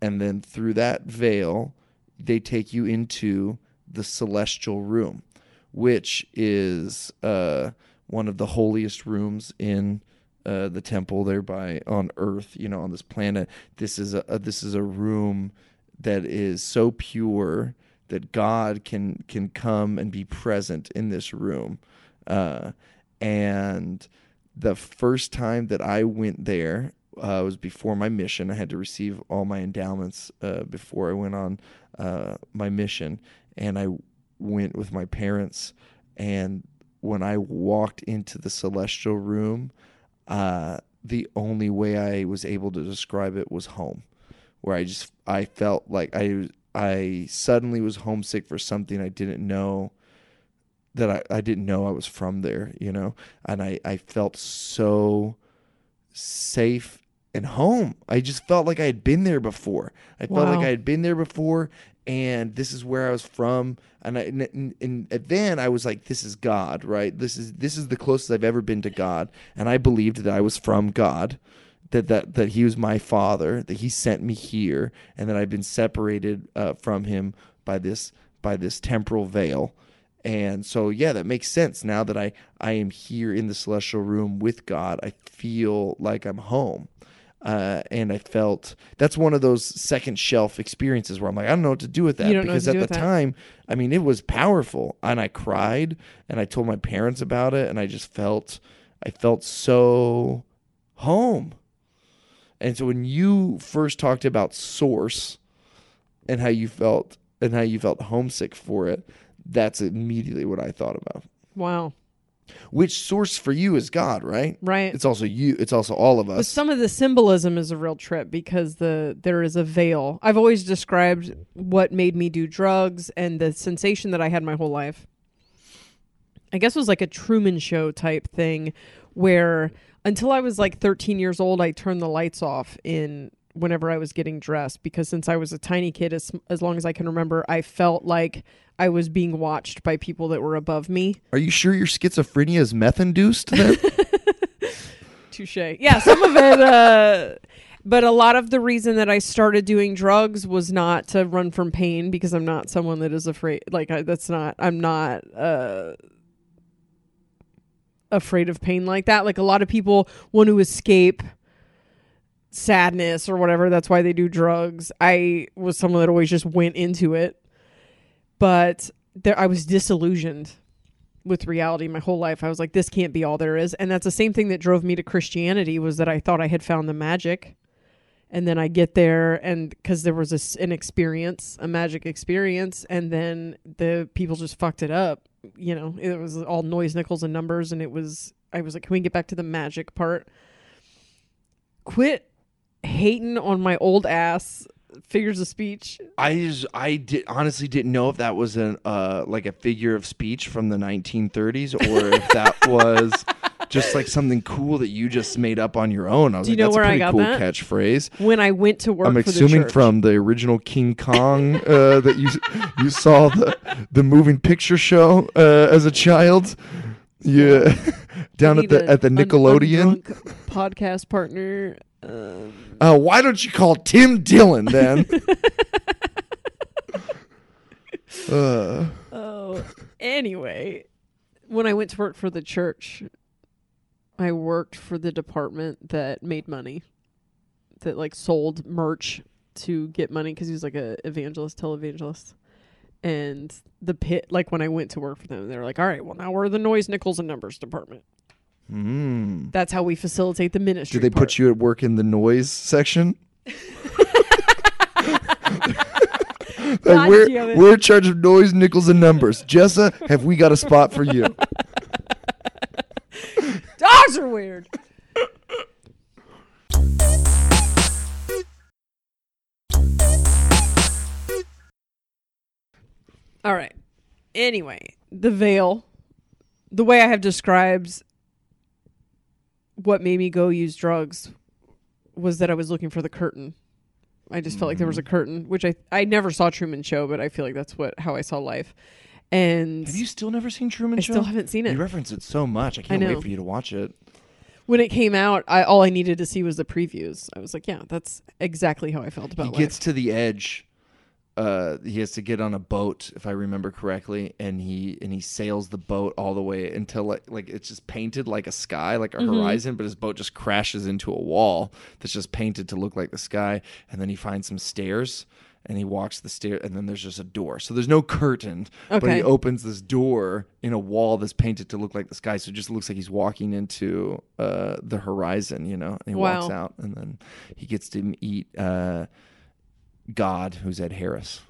S1: And then through that veil they take you into the celestial room which is uh, one of the holiest rooms in uh, the temple there by on earth you know on this planet. This is a, a this is a room that is so pure that god can can come and be present in this room. Uh, and the first time that i went there uh, was before my mission. I had to receive all my endowments uh, before i went on uh, my mission. And i went with my parents. And when i walked into the celestial room uh, the only way I was able to describe it was home, where I just I felt like I I suddenly was homesick for something I didn't know that I, I didn't know I was from there, you know, and I I felt so safe and home. I just felt like I had been there before. I felt like I had been there before, and this is where I was from. And I and, and, and then I was like, this is God, right? This is this is the closest I've ever been to God, and I believed that I was from God. That, that that he was my father, that he sent me here, and that I've been separated uh, from him by this by this temporal veil. And so, yeah, that makes sense. Now that I, I am here in the celestial room with God, I feel like I'm home. Uh, and I felt that's one of those second shelf experiences where I'm like, I don't know what to do with that
S2: You don't know what
S1: because at the
S2: that.
S1: time, I mean, it was powerful, and I cried, and I told my parents about it, and I just felt, I felt so home. And so when you first talked about source and how you felt and how you felt homesick for it, that's immediately what I thought about.
S2: Wow.
S1: Which source for you is God, right?
S2: Right.
S1: It's also you. It's also all of us.
S2: But some of the symbolism is a real trip because the there is a veil. I've always described what made me do drugs and the sensation that I had my whole life. I guess it was like a Truman Show type thing where until I was like 13 years old, I turned the lights off in whenever I was getting dressed because since I was a tiny kid, as, as long as I can remember, I felt like I was being watched by people that were above me.
S1: Are you sure your schizophrenia is meth induced? Then?
S2: Touche. Yeah, some of it. Uh, but a lot of the reason that I started doing drugs was not to run from pain because I'm not someone that is afraid. Like I, that's not. I'm not. Uh, afraid of pain like that like a lot of people want to escape sadness or whatever that's why they do drugs i was someone that always just went into it but there i was disillusioned with reality my whole life. I was like, this can't be all there is. And that's the same thing that drove me to Christianity was that I thought I had found the magic. And then I get there and because there was a an experience, a magic experience, and then the people just fucked it up. You know, it was all noise, nickels, and numbers. And it was, I was like, can we get back to the magic part? Quit hating on my old ass figures of speech.
S1: I just, I did honestly didn't know if that was an uh like a figure of speech from the 1930s or if that was just like something cool that you just made up on your own. I was
S2: Do you
S1: like,
S2: know
S1: that's
S2: where
S1: a
S2: I
S1: pretty
S2: got
S1: cool
S2: that?
S1: catchphrase.
S2: When I went to work
S1: I'm
S2: for the
S1: assuming
S2: church.
S1: from the original King Kong uh, that you you saw the the moving picture show uh, as a child. Yeah, down
S2: I
S1: at the at the
S2: an
S1: Nickelodeon.
S2: undrunk podcast partner. Um,
S1: Uh, why don't you call Tim Dillon then? uh,
S2: oh, anyway, when I went to work for the church, I worked for the department that made money, that like sold merch to get money because he was like a evangelist, televangelist. And the pit, like when I went to work for them, they were like, "All right, well now we're the noise, nickels, and numbers department.
S1: Mm.
S2: That's how we facilitate the ministry."
S1: Did they put you at work in the noise section? Like, we're, we're in charge of noise, nickels, and numbers. Jessa, have we got a spot for you?
S2: Dogs are weird. All right. Anyway, the veil, the way I have described what made me go use drugs was that I was looking for the curtain. I just felt like there was a mm-hmm. curtain, which I I never saw Truman Show, but I feel like that's what how I saw life. And
S1: Have you still never seen Truman
S2: I
S1: Show?
S2: still haven't seen it.
S1: You reference it so much. I can't
S2: know.
S1: wait for you to watch it.
S2: when it came out, I all I needed to see was the previews. I was like, yeah, that's exactly how I felt about
S1: he
S2: life.
S1: gets to the edge. Uh, he has to get on a boat, if I remember correctly, and he and he sails the boat all the way until like like it's just painted like a sky, like a
S2: Mm-hmm.
S1: horizon, but his boat just crashes into a wall that's just painted to look like the sky, and then he finds some stairs. And he walks the stair, and then there's just a door. So there's no curtain,
S2: okay.
S1: but he opens this door in a wall that's painted to look like the sky. So it just looks like he's walking into uh, the horizon, you know. And he walks out, and then he gets to eat uh, God, who's Ed Harris.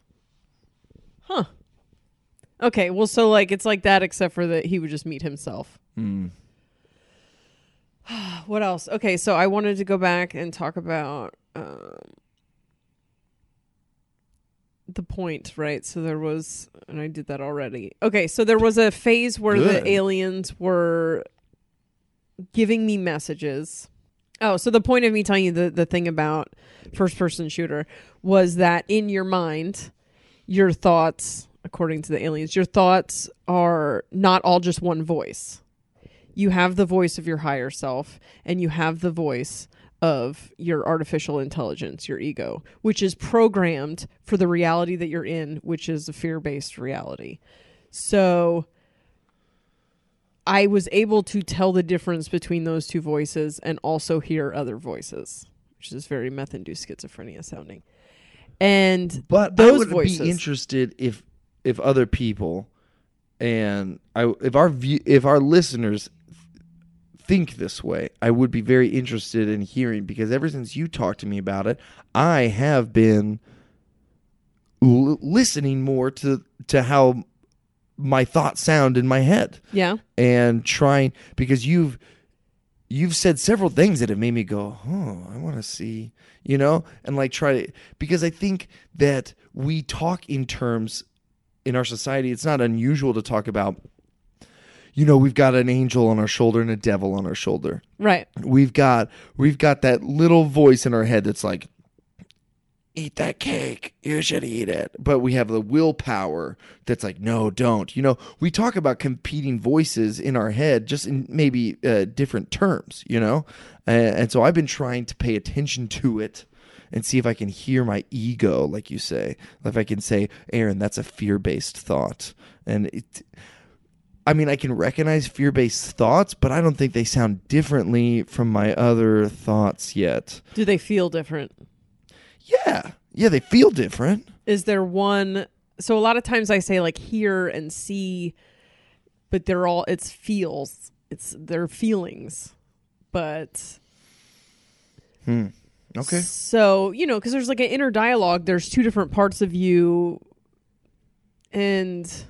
S2: Huh. Okay, well, so like it's like that, except for that he would just meet himself.
S1: Mm.
S2: What else? Okay, so I wanted to go back and talk about um, the point, right? So there was, and I did that already. Okay, so there was a phase where
S1: Good.
S2: the aliens were giving me messages. Oh, so the point of me telling you the, the thing about first person shooter was that in your mind, your thoughts, according to the aliens, your thoughts are not all just one voice. You have the voice of your higher self, and you have the voice of your artificial intelligence, your ego, which is programmed for the reality that you're in, which is a fear based reality. So I was able to tell the difference between those two voices and also hear other voices, which is very meth induced schizophrenia sounding. And
S1: But
S2: those
S1: I would
S2: voices.
S1: be interested if if other people and I if our view, if our listeners think this way, I would be very interested in hearing because ever since you talked to me about it, I have been l- listening more to to how my thoughts sound in my head
S2: yeah.
S1: and trying because you've you've said several things that have made me go, "Oh, I want to see," you know, and like try to because I think that we talk in terms in our society. It's not unusual to talk about you know, we've got an angel on our shoulder and a devil on our shoulder.
S2: Right.
S1: We've got we've got that little voice in our head that's like eat that cake. You should eat it. But we have the willpower that's like, no, don't. You know, we talk about competing voices in our head, just in maybe uh, different terms, you know? And, and so I've been trying to pay attention to it and see if I can hear my ego, like you say. If I can say, Aaron, that's a fear based thought. And it. I mean, I can recognize fear based thoughts, but I don't think they sound differently from my other thoughts yet.
S2: Do they feel different?
S1: Yeah. Yeah, they feel different.
S2: is there one so a lot of times i say like hear and see but they're all it's feels it's their feelings but
S1: Hmm. Okay.
S2: so you know because there's like an inner dialogue there's two different parts of you and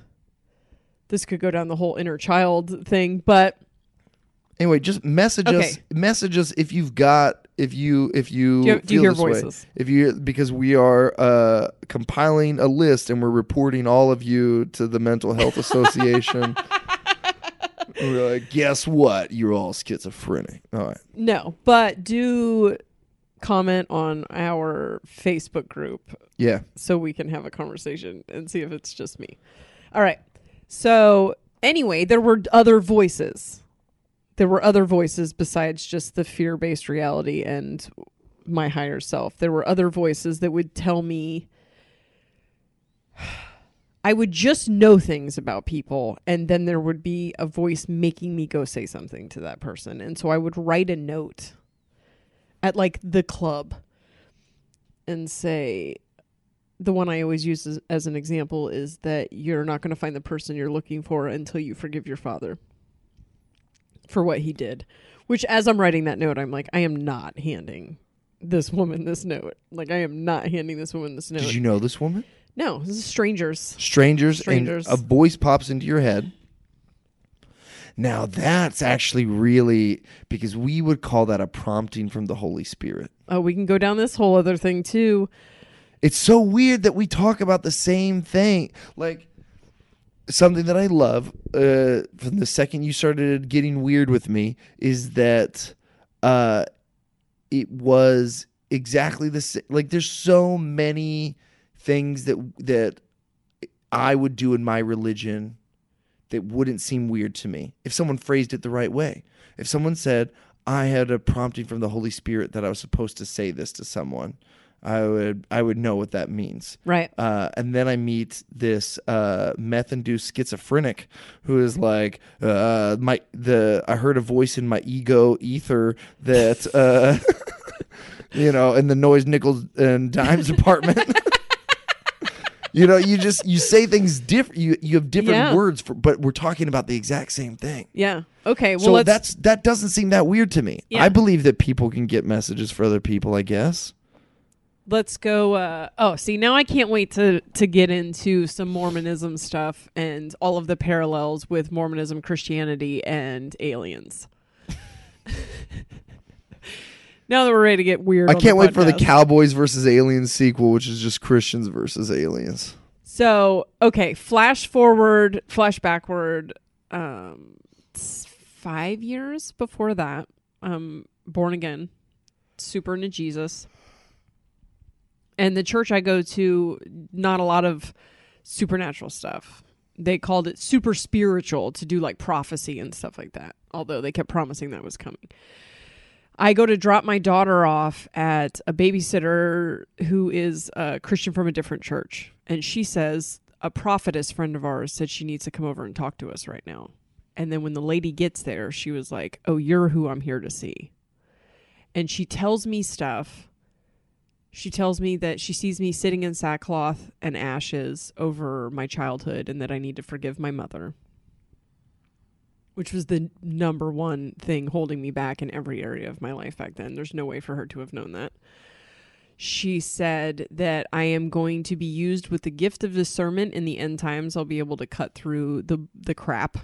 S2: this could go down the whole inner child thing but
S1: Anyway, just message us. Message us if you've got if you if you
S2: Do you-
S1: feel
S2: hear
S1: this way.
S2: voices?
S1: If you because we are uh, compiling a list and we're reporting all of you to the Mental Health Association. we're like, guess what? You're all schizophrenic. All right.
S2: no but do comment on our facebook group
S1: Yeah.
S2: so we can have a conversation and see if it's just me. All right. So anyway, there were other voices. There were other voices besides just the fear based reality and my higher self. There were other voices that would tell me. I would just know things about people, and then there would be a voice making me go say something to that person. And so I would write a note at like the club and say, the one I always use as, as an example is that you're not going to find the person you're looking for until you forgive your father for what he did. Which, as I'm writing that note, I'm like, I am not handing this woman this note. Like, I am not handing this woman this note.
S1: Did you know this woman?
S2: no, this is strangers.
S1: Strangers,
S2: Strangers.
S1: and a voice pops into your head. Now that's actually really because we would call that a prompting from the Holy Spirit.
S2: Oh, we can go down this whole other thing too.
S1: It's so weird that we talk about the same thing. Like something that I love uh, from the second you started getting weird with me is that uh, it was exactly the same. Like there's so many things that that I would do in my religion that wouldn't seem weird to me if someone phrased it the right way. If someone said, I had a prompting from the Holy Spirit that I was supposed to say this to someone, I would I would know what that means.
S2: Right.
S1: Uh, and then I meet this uh, meth-induced schizophrenic who is like, uh, my the I heard a voice in my ego ether that uh, you know in the noise nickels and dimes apartment. you know, you just you say things different. You you have different
S2: Yeah.
S1: words for, but we're talking about the exact same thing.
S2: Yeah. Okay. Well,
S1: so that's that doesn't seem that weird to me.
S2: Yeah.
S1: I believe that people can get messages for other people. I guess.
S2: Let's go uh oh see now i can't wait to to get into some mormonism stuff and all of the parallels with mormonism christianity and aliens now that we're ready to get weird
S1: I can't wait for the. Cowboys versus Aliens sequel, which is just Christians versus aliens.
S2: so okay flash forward flash backward um five years before that um born again super into jesus and the church i go to not a lot of supernatural stuff. They called it super spiritual to do like prophecy and stuff like that although they kept promising that was coming. I go to drop my daughter off at a babysitter who is a christian from a different church. And she says a prophetess friend of ours said she needs to come over and talk to us right now. And then when the lady gets there she was like oh you're who i'm here to see. And she tells me stuff she tells me that she sees me sitting in sackcloth and ashes over my childhood and that I need to forgive my mother. Which was the number one thing holding me back in every area of my life back then. There's no way for her to have known that. She said that I am going to be used with the gift of discernment in the end times. I'll be able to cut through the the crap.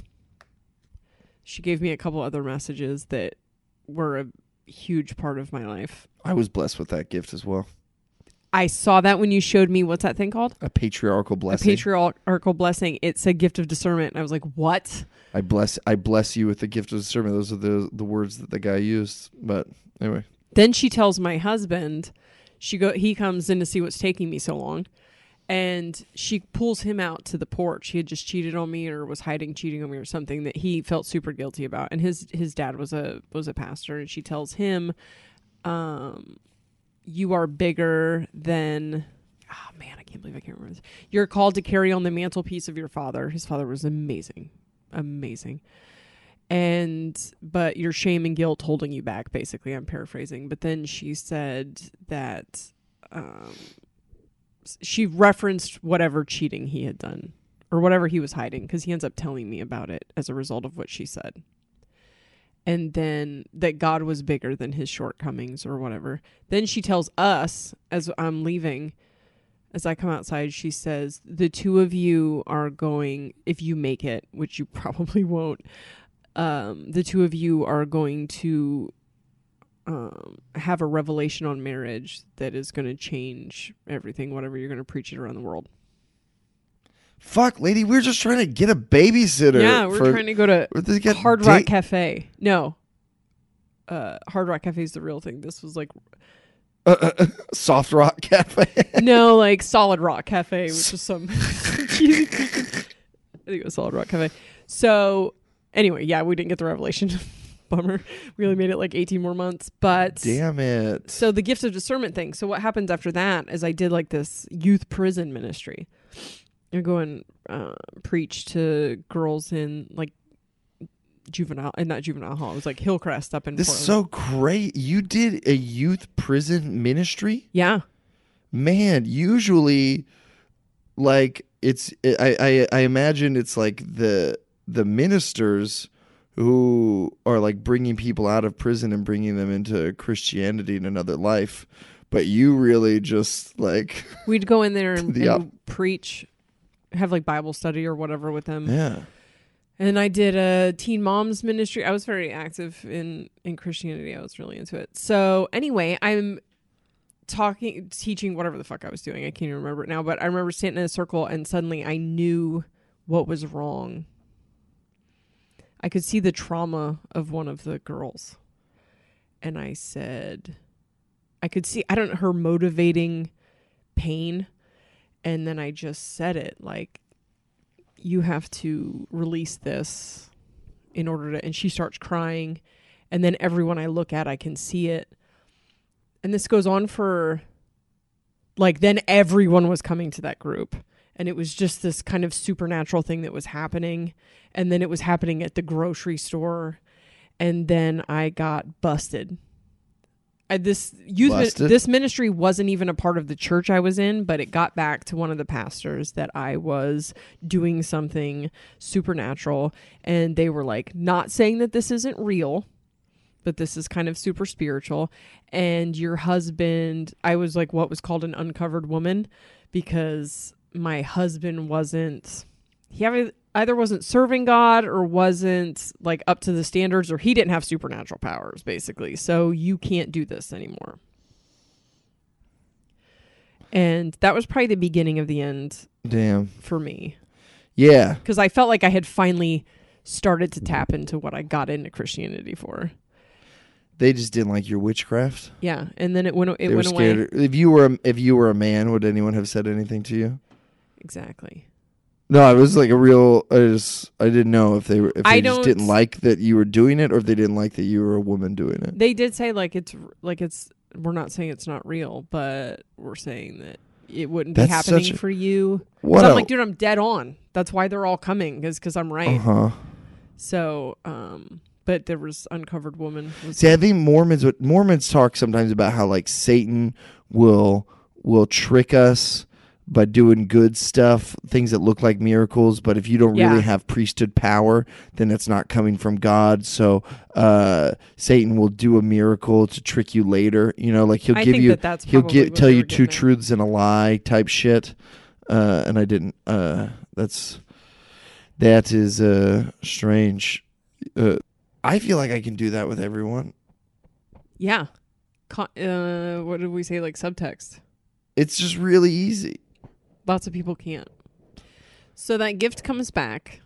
S2: She gave me a couple other messages that were a huge part of my life.
S1: I was blessed with that gift as well.
S2: I saw that when you showed me what's that thing called?
S1: A patriarchal blessing.
S2: A patriarchal blessing. It's a gift of discernment. And I was like, what?
S1: I bless I bless you with the gift of discernment. Those are the the words that the guy used. But anyway,
S2: Then she tells my husband, she go he comes in to see what's taking me so long. And she pulls him out to the porch. He had just cheated on me or was hiding cheating on me or something that he felt super guilty about. And his his dad was a was a pastor and she tells him, um, you are bigger than oh man, I can't believe I can't remember this. You're called to carry on the mantelpiece of your father. His father was amazing. Amazing. And but your shame and guilt holding you back, basically. I'm paraphrasing. But then she said that um she referenced whatever cheating he had done or whatever he was hiding because he ends up telling me about it as a result of what she said and then that God was bigger than his shortcomings or whatever. Then she tells us as I'm leaving, as I come outside, she says, The two of you are going, if you make it, which you probably won't, um, the two of you are going to um, have a revelation on marriage that is going to change everything, whatever you're going to preach it around the world.
S1: Fuck, lady, we're just trying to get a babysitter.
S2: yeah, we're
S1: for-
S2: trying to go to
S1: we're to get
S2: Hard Rock
S1: date-
S2: Cafe. No. Uh, Hard Rock Cafe is the real thing. This was like
S1: uh, uh, uh, soft rock cafe.
S2: no, like Solid Rock Cafe, which is some cheesy. I think it was Solid Rock Cafe. So anyway, yeah, we didn't get the revelation. Bummer. We only made it like 18 more months. But
S1: Damn it.
S2: so the gift of discernment thing. So what happens after that is I did like this youth prison ministry. I go and uh, preach to girls in like juvenile and not juvenile hall. It was like Hillcrest up in
S1: This is so great. You did a youth prison ministry?
S2: yeah.
S1: Man, usually like it's I I, I imagine it's like the the ministers who are like bringing people out of prison and bringing them into Christianity and another life. But you really just like
S2: We'd go in there and,
S1: the
S2: and preach, have like Bible study or whatever with them.
S1: yeah.
S2: And I did a teen moms ministry. I was very active in in Christianity. I was really into it. So anyway, I'm talking, teaching, whatever the fuck I was doing. I can't even remember it now. But I remember standing in a circle, and suddenly I knew what was wrong. I could see the trauma of one of the girls, and I said, I could see I don't know her motivating pain, and then I just said it like you have to release this in order to and she starts crying and then everyone i look at i can see it. And this goes on for like then everyone was coming to that group and it was just this kind of supernatural thing that was happening and then it was happening at the grocery store and then i got busted I, this youth
S1: Busted?
S2: this ministry wasn't even a part of the church I was in, but it got back to one of the pastors that I was doing something supernatural, and they were like, not saying that this isn't real, but this is kind of super spiritual. And your husband, I was like what was called an uncovered woman because my husband wasn't he either- wasn't serving God or wasn't like up to the standards or he didn't have supernatural powers basically. So you can't do this anymore. And that was probably the beginning of the end
S1: Damn.
S2: for me
S1: Yeah.
S2: because I felt like I had finally started to tap into what I got into Christianity for.
S1: They just didn't like your witchcraft.
S2: Yeah, and then it went it
S1: they
S2: went away.
S1: If you were a, if you were a man, would anyone have said anything to you?
S2: Exactly.
S1: No, it was like a real. I just I didn't know if they were if they
S2: I
S1: just
S2: don't-
S1: didn't like that you were doing it, or if they didn't like that you were a woman doing it.
S2: They did say like it's like it's we're not saying it's not real, but we're saying that it wouldn't be
S1: That's
S2: happening
S1: such a-
S2: for you.
S1: What?
S2: I'm like, dude, I'm dead on. That's why they're all coming is because I'm right.
S1: Uh huh.
S2: So, um, but there was uncovered woman. Was,
S1: See, I think Mormons would- Mormons talk sometimes about how like Satan will will trick us by doing good stuff, things that look like miracles. But if you don't
S2: Yeah.
S1: really have priesthood power, then it's not coming from God. So uh, Satan will do a miracle to trick you later. You know, like he'll
S2: I
S1: give you
S2: that
S1: he'll get tell you two truths and a lie type shit. Uh, and I didn't. Uh, that's that is uh, strange. Uh, I feel like I can do that with everyone.
S2: Yeah. Con- uh, what did we say? Like subtext.
S1: It's just really easy.
S2: Lots of people can't. So that gift comes back.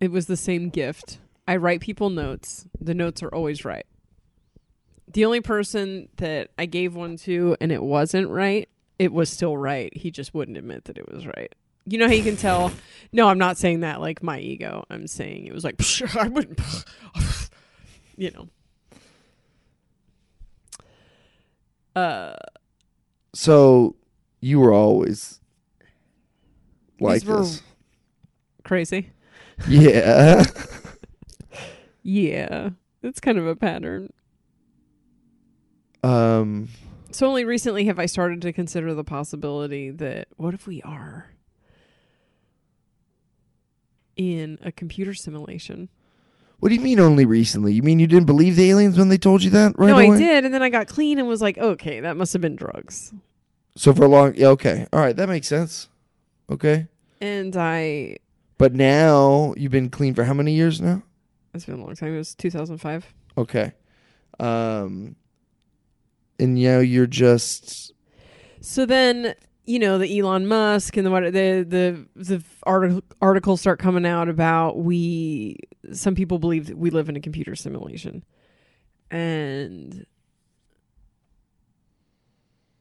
S2: It was the same gift. I write people notes. The notes are always right. The only person that I gave one to and it wasn't right, it was still right. He just wouldn't admit that it was right. You know how you can tell? No, I'm not saying that like my ego. I'm saying it was like, "Psh, I wouldn't, you know. Uh,
S1: So you were always like
S2: These were-
S1: this.
S2: crazy.
S1: Yeah.
S2: Yeah, it's kind of a pattern.
S1: um
S2: So only recently have I started to consider the possibility that what if we are in a computer simulation?
S1: what do you mean only recently? You mean you didn't believe the aliens when they told you that right
S2: no,
S1: away?
S2: I did, and then I got clean and was like, okay, that must have been drugs.
S1: So for a long yeah, okay. All right, that makes sense. Okay.
S2: And I,
S1: But now you've been clean for how many years now?
S2: it's been a long time. It was 2005.
S1: Okay. Um and now you're just
S2: So then, you know, the Elon Musk and the what the the the article articles start coming out about we some people believe that we live in a computer simulation. And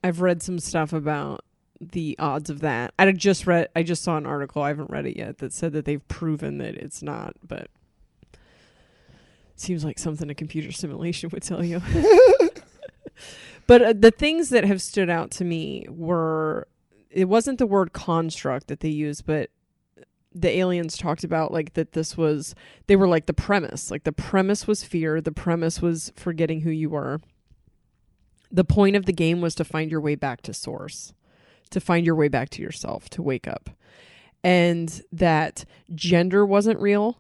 S2: I've read some stuff about the odds of that. I just read I just saw an article, I haven't read it yet, that said that they've proven that it's not, but seems like something a computer simulation would tell you. but uh, the things that have stood out to me were it wasn't the word construct that they used, but the aliens talked about like that this was they were like the premise like the premise was fear the premise was forgetting who you were the point of the game was to find your way back to source to find your way back to yourself to wake up. And that gender wasn't real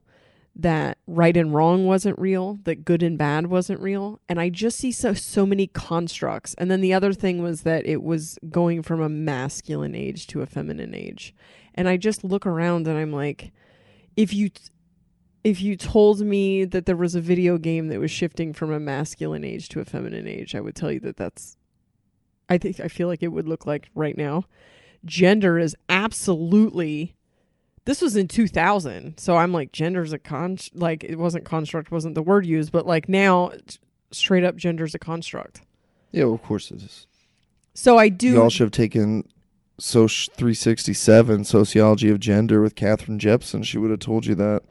S2: that right and wrong wasn't real that good and bad wasn't real. And i just see so so many constructs. And then the other thing was that it was going from a masculine age to a feminine age. And i just look around and i'm like if you if you told me that there was a video game that was shifting from a masculine age to a feminine age i would tell you that that's i think i feel like it would look like right now gender is absolutely this was in 2000 so i'm like gender's a con like it wasn't construct wasn't the word used but like now straight up gender's a construct
S1: Yeah, well, of course it is.
S2: so i do
S1: You all should have taken Soc 367 Sociology of Gender with Katherine Jepson. She would have told you that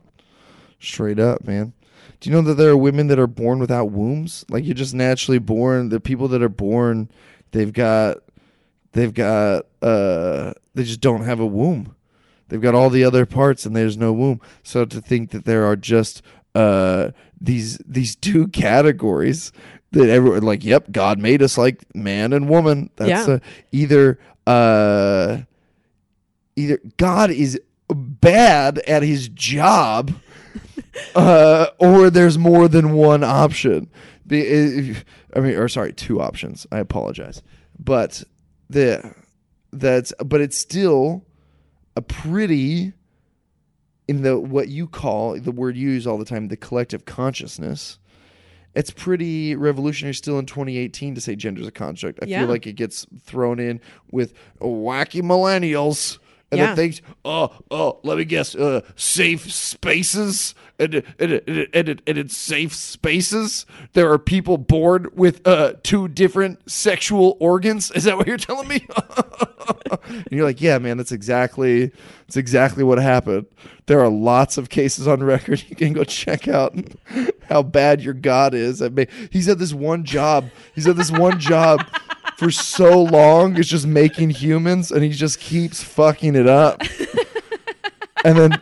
S1: straight up, man. Do you know that there are women that are born without wombs? Like you're just naturally born. The people that are born, they've got, they've got, uh, they just don't have a womb. They've got all the other parts and there's no womb. So to think that there are just uh these these two categories that everyone like, yep, God made us like man and woman. That's
S2: Yeah.
S1: uh, either uh either God is bad at his job uh or there's more than one option. Be- if- I mean or sorry, two options. I apologize. But the that's but it's still a pretty in the what you call the word you use all the time the collective consciousness it's pretty revolutionary still in 2018 to say gender's a construct i
S2: Yeah.
S1: feel like it gets thrown in with wacky millennials and
S2: Yeah.
S1: then things oh oh let me guess uh safe spaces and and, and, and, and in safe spaces there are people born with uh two different sexual organs is that what you're telling me and you're like, yeah, man, that's exactly that's exactly what happened. There are lots of cases on record. You can go check out how bad your God is. I mean, he's had this one job. He's had this one job for so long. It's just making humans, and he just keeps fucking it up. and then,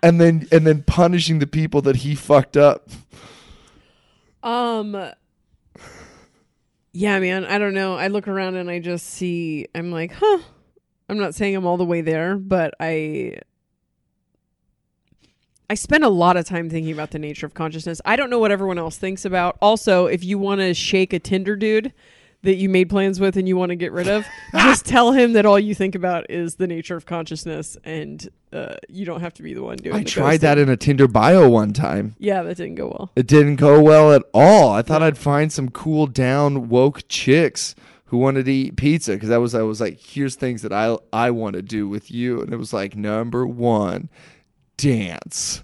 S1: and then, and then punishing the people that he fucked up.
S2: Um Yeah, man, I don't know. I look around and I just see I'm like, "Huh." I'm not saying I'm all the way there, but I I spend a lot of time thinking about the nature of consciousness. I don't know what everyone else thinks about. Also, if you want to shake a Tinder dude that you made plans with and you want to get rid of, just tell him that all you think about is the nature of consciousness and uh, you don't have to be the one doing
S1: I
S2: the
S1: tried that in a Tinder bio one time.
S2: Yeah, that didn't go well.
S1: It didn't go well at all. I thought I'd find some cool down woke chicks who wanted to eat pizza because that was I was like, here's things that I I want to do with you, and it was like number one, dance.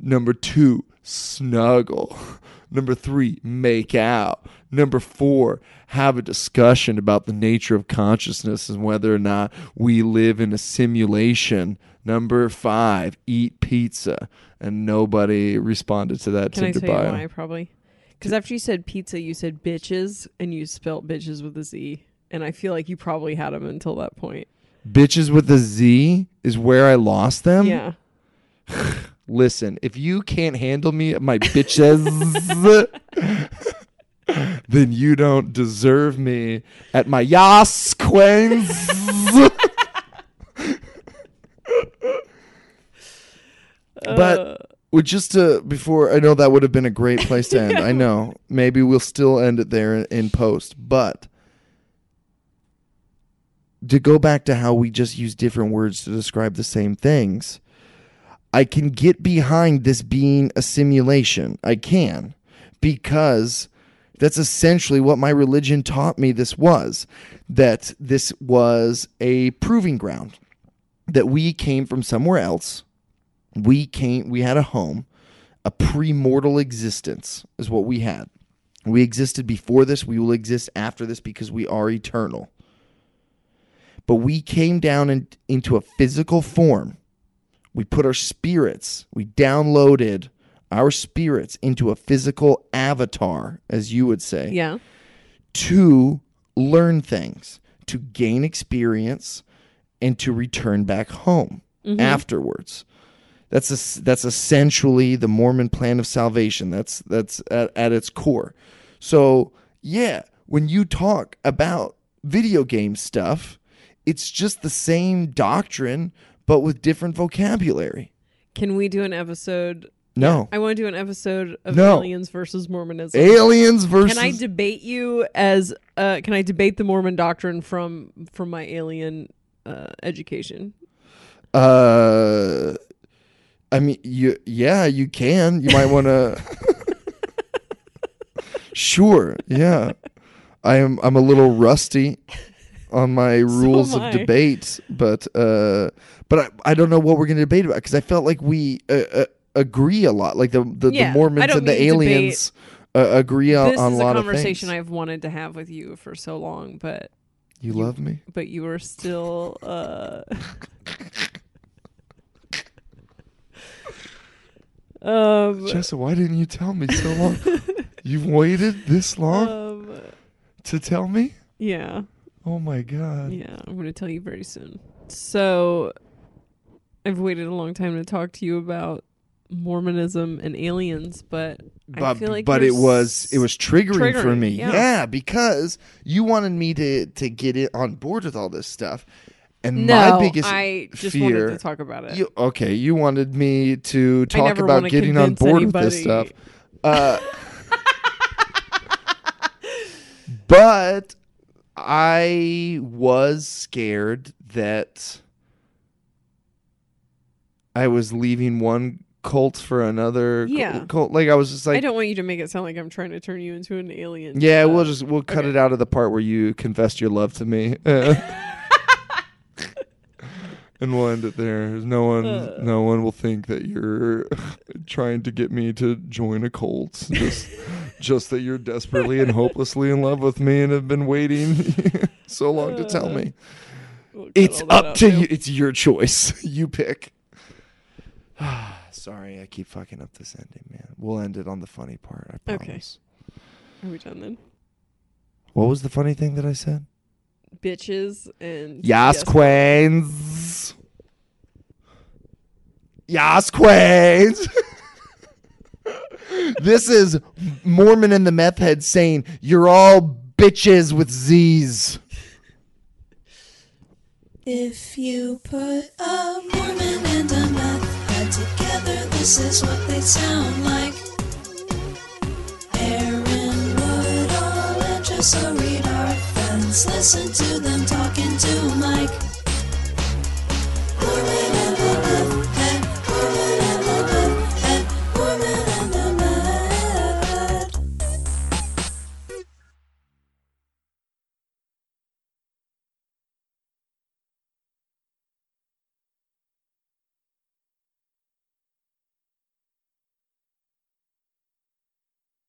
S1: Number two, snuggle. Number three, make out. Number four, have a discussion about the nature of consciousness and whether or not we live in a simulation. Number five, eat pizza. And nobody responded to that
S2: Can I
S1: Tinder
S2: tell you why? Probably because after you said pizza, you said bitches, and you spelt bitches with a Z. And I feel like you probably had them until that point.
S1: Bitches with a Z is where I lost them.
S2: yeah.
S1: Listen, if you can't handle me, my bitches, then you don't deserve me at my yas queens. But-
S2: Uh,
S1: well, just to before I know that would have been a great place to end. I know maybe we'll still end it there in, in post, but to go back to how we just use different words to describe the same things, I can get behind this being a simulation. I can because that's essentially what my religion taught me this was that this was a proving ground that we came from somewhere else. We came we had a home. A pre-mortal existence is what we had. We existed before this. We will exist after this because we are eternal. But we came down in, into a physical form. We put our spirits, we downloaded our spirits into a physical avatar, as you would say
S2: Yeah.
S1: to learn things, to gain experience, and to return back home mm-hmm. afterwards. That's es- that's essentially the Mormon plan of salvation. That's that's at, at its core. So yeah, when you talk about video game stuff, it's just the same doctrine but with different vocabulary.
S2: Can we do an episode?
S1: No.
S2: I want to do an episode of
S1: No.
S2: aliens versus Mormonism.
S1: Aliens versus
S2: Can I debate you as? Uh, can I debate the Mormon doctrine from from my alien uh, education?
S1: Uh, I mean, you yeah, you can. You might want to. sure, yeah. I am. I'm a little rusty on my rules
S2: am
S1: of debate, but uh, but I, I don't know what we're going to debate about because I felt like we uh, uh, agree a lot. Like the the,
S2: Yeah,
S1: the Mormons and the aliens uh, agree on,
S2: this
S1: on
S2: is
S1: a
S2: a
S1: lot
S2: conversation
S1: of things.
S2: I've wanted to have with you for so long, but
S1: you love me.
S2: but you are still. Uh, um,
S1: Jessa, why didn't you tell me so long? You've waited this long
S2: um,
S1: to tell me?
S2: yeah.
S1: Oh my god.
S2: Yeah, I'm going to tell you very soon. So, I've waited a long time to talk to you about Mormonism and aliens, but I
S1: But,
S2: feel like
S1: but it was it was triggering, for me.
S2: yeah.
S1: Yeah. because you wanted me to to get it on board with all this stuff. And
S2: no,
S1: my biggest
S2: I just
S1: fear
S2: wanted to talk about it.
S1: you, okay, you wanted me to talk about getting on board with this stuff. Uh, but I was scared that I was leaving one cult for another
S2: Yeah.
S1: cult. Like I was just like
S2: I don't want you to make it sound like I'm trying to turn you into an alien.
S1: Yeah,
S2: Uh,
S1: we'll just we'll cut
S2: okay.
S1: it out of the part where you confessed your love to me. and we'll end it there. No one
S2: Uh.
S1: no one will think that you're trying to get me to join a cult. Just just that you're desperately and hopelessly in love with me and have been waiting so long to tell me.
S2: we'll
S1: It's up to
S2: too.
S1: you. It's your choice. you pick. Sorry, I keep fucking up this ending, man. We'll end it on the funny part. I
S2: Okay.
S1: promise.
S2: Are we done then?
S1: What was the funny thing that I said?
S2: Bitches and
S1: Yas queens. Yas queens. this is Mormon and the meth head saying you're all bitches with Z's.
S3: If you put a Mormon and a meth head together, this is what they sound like. Aaron Woodall and Jessa Reed are friends. Listen to them talking to Mike.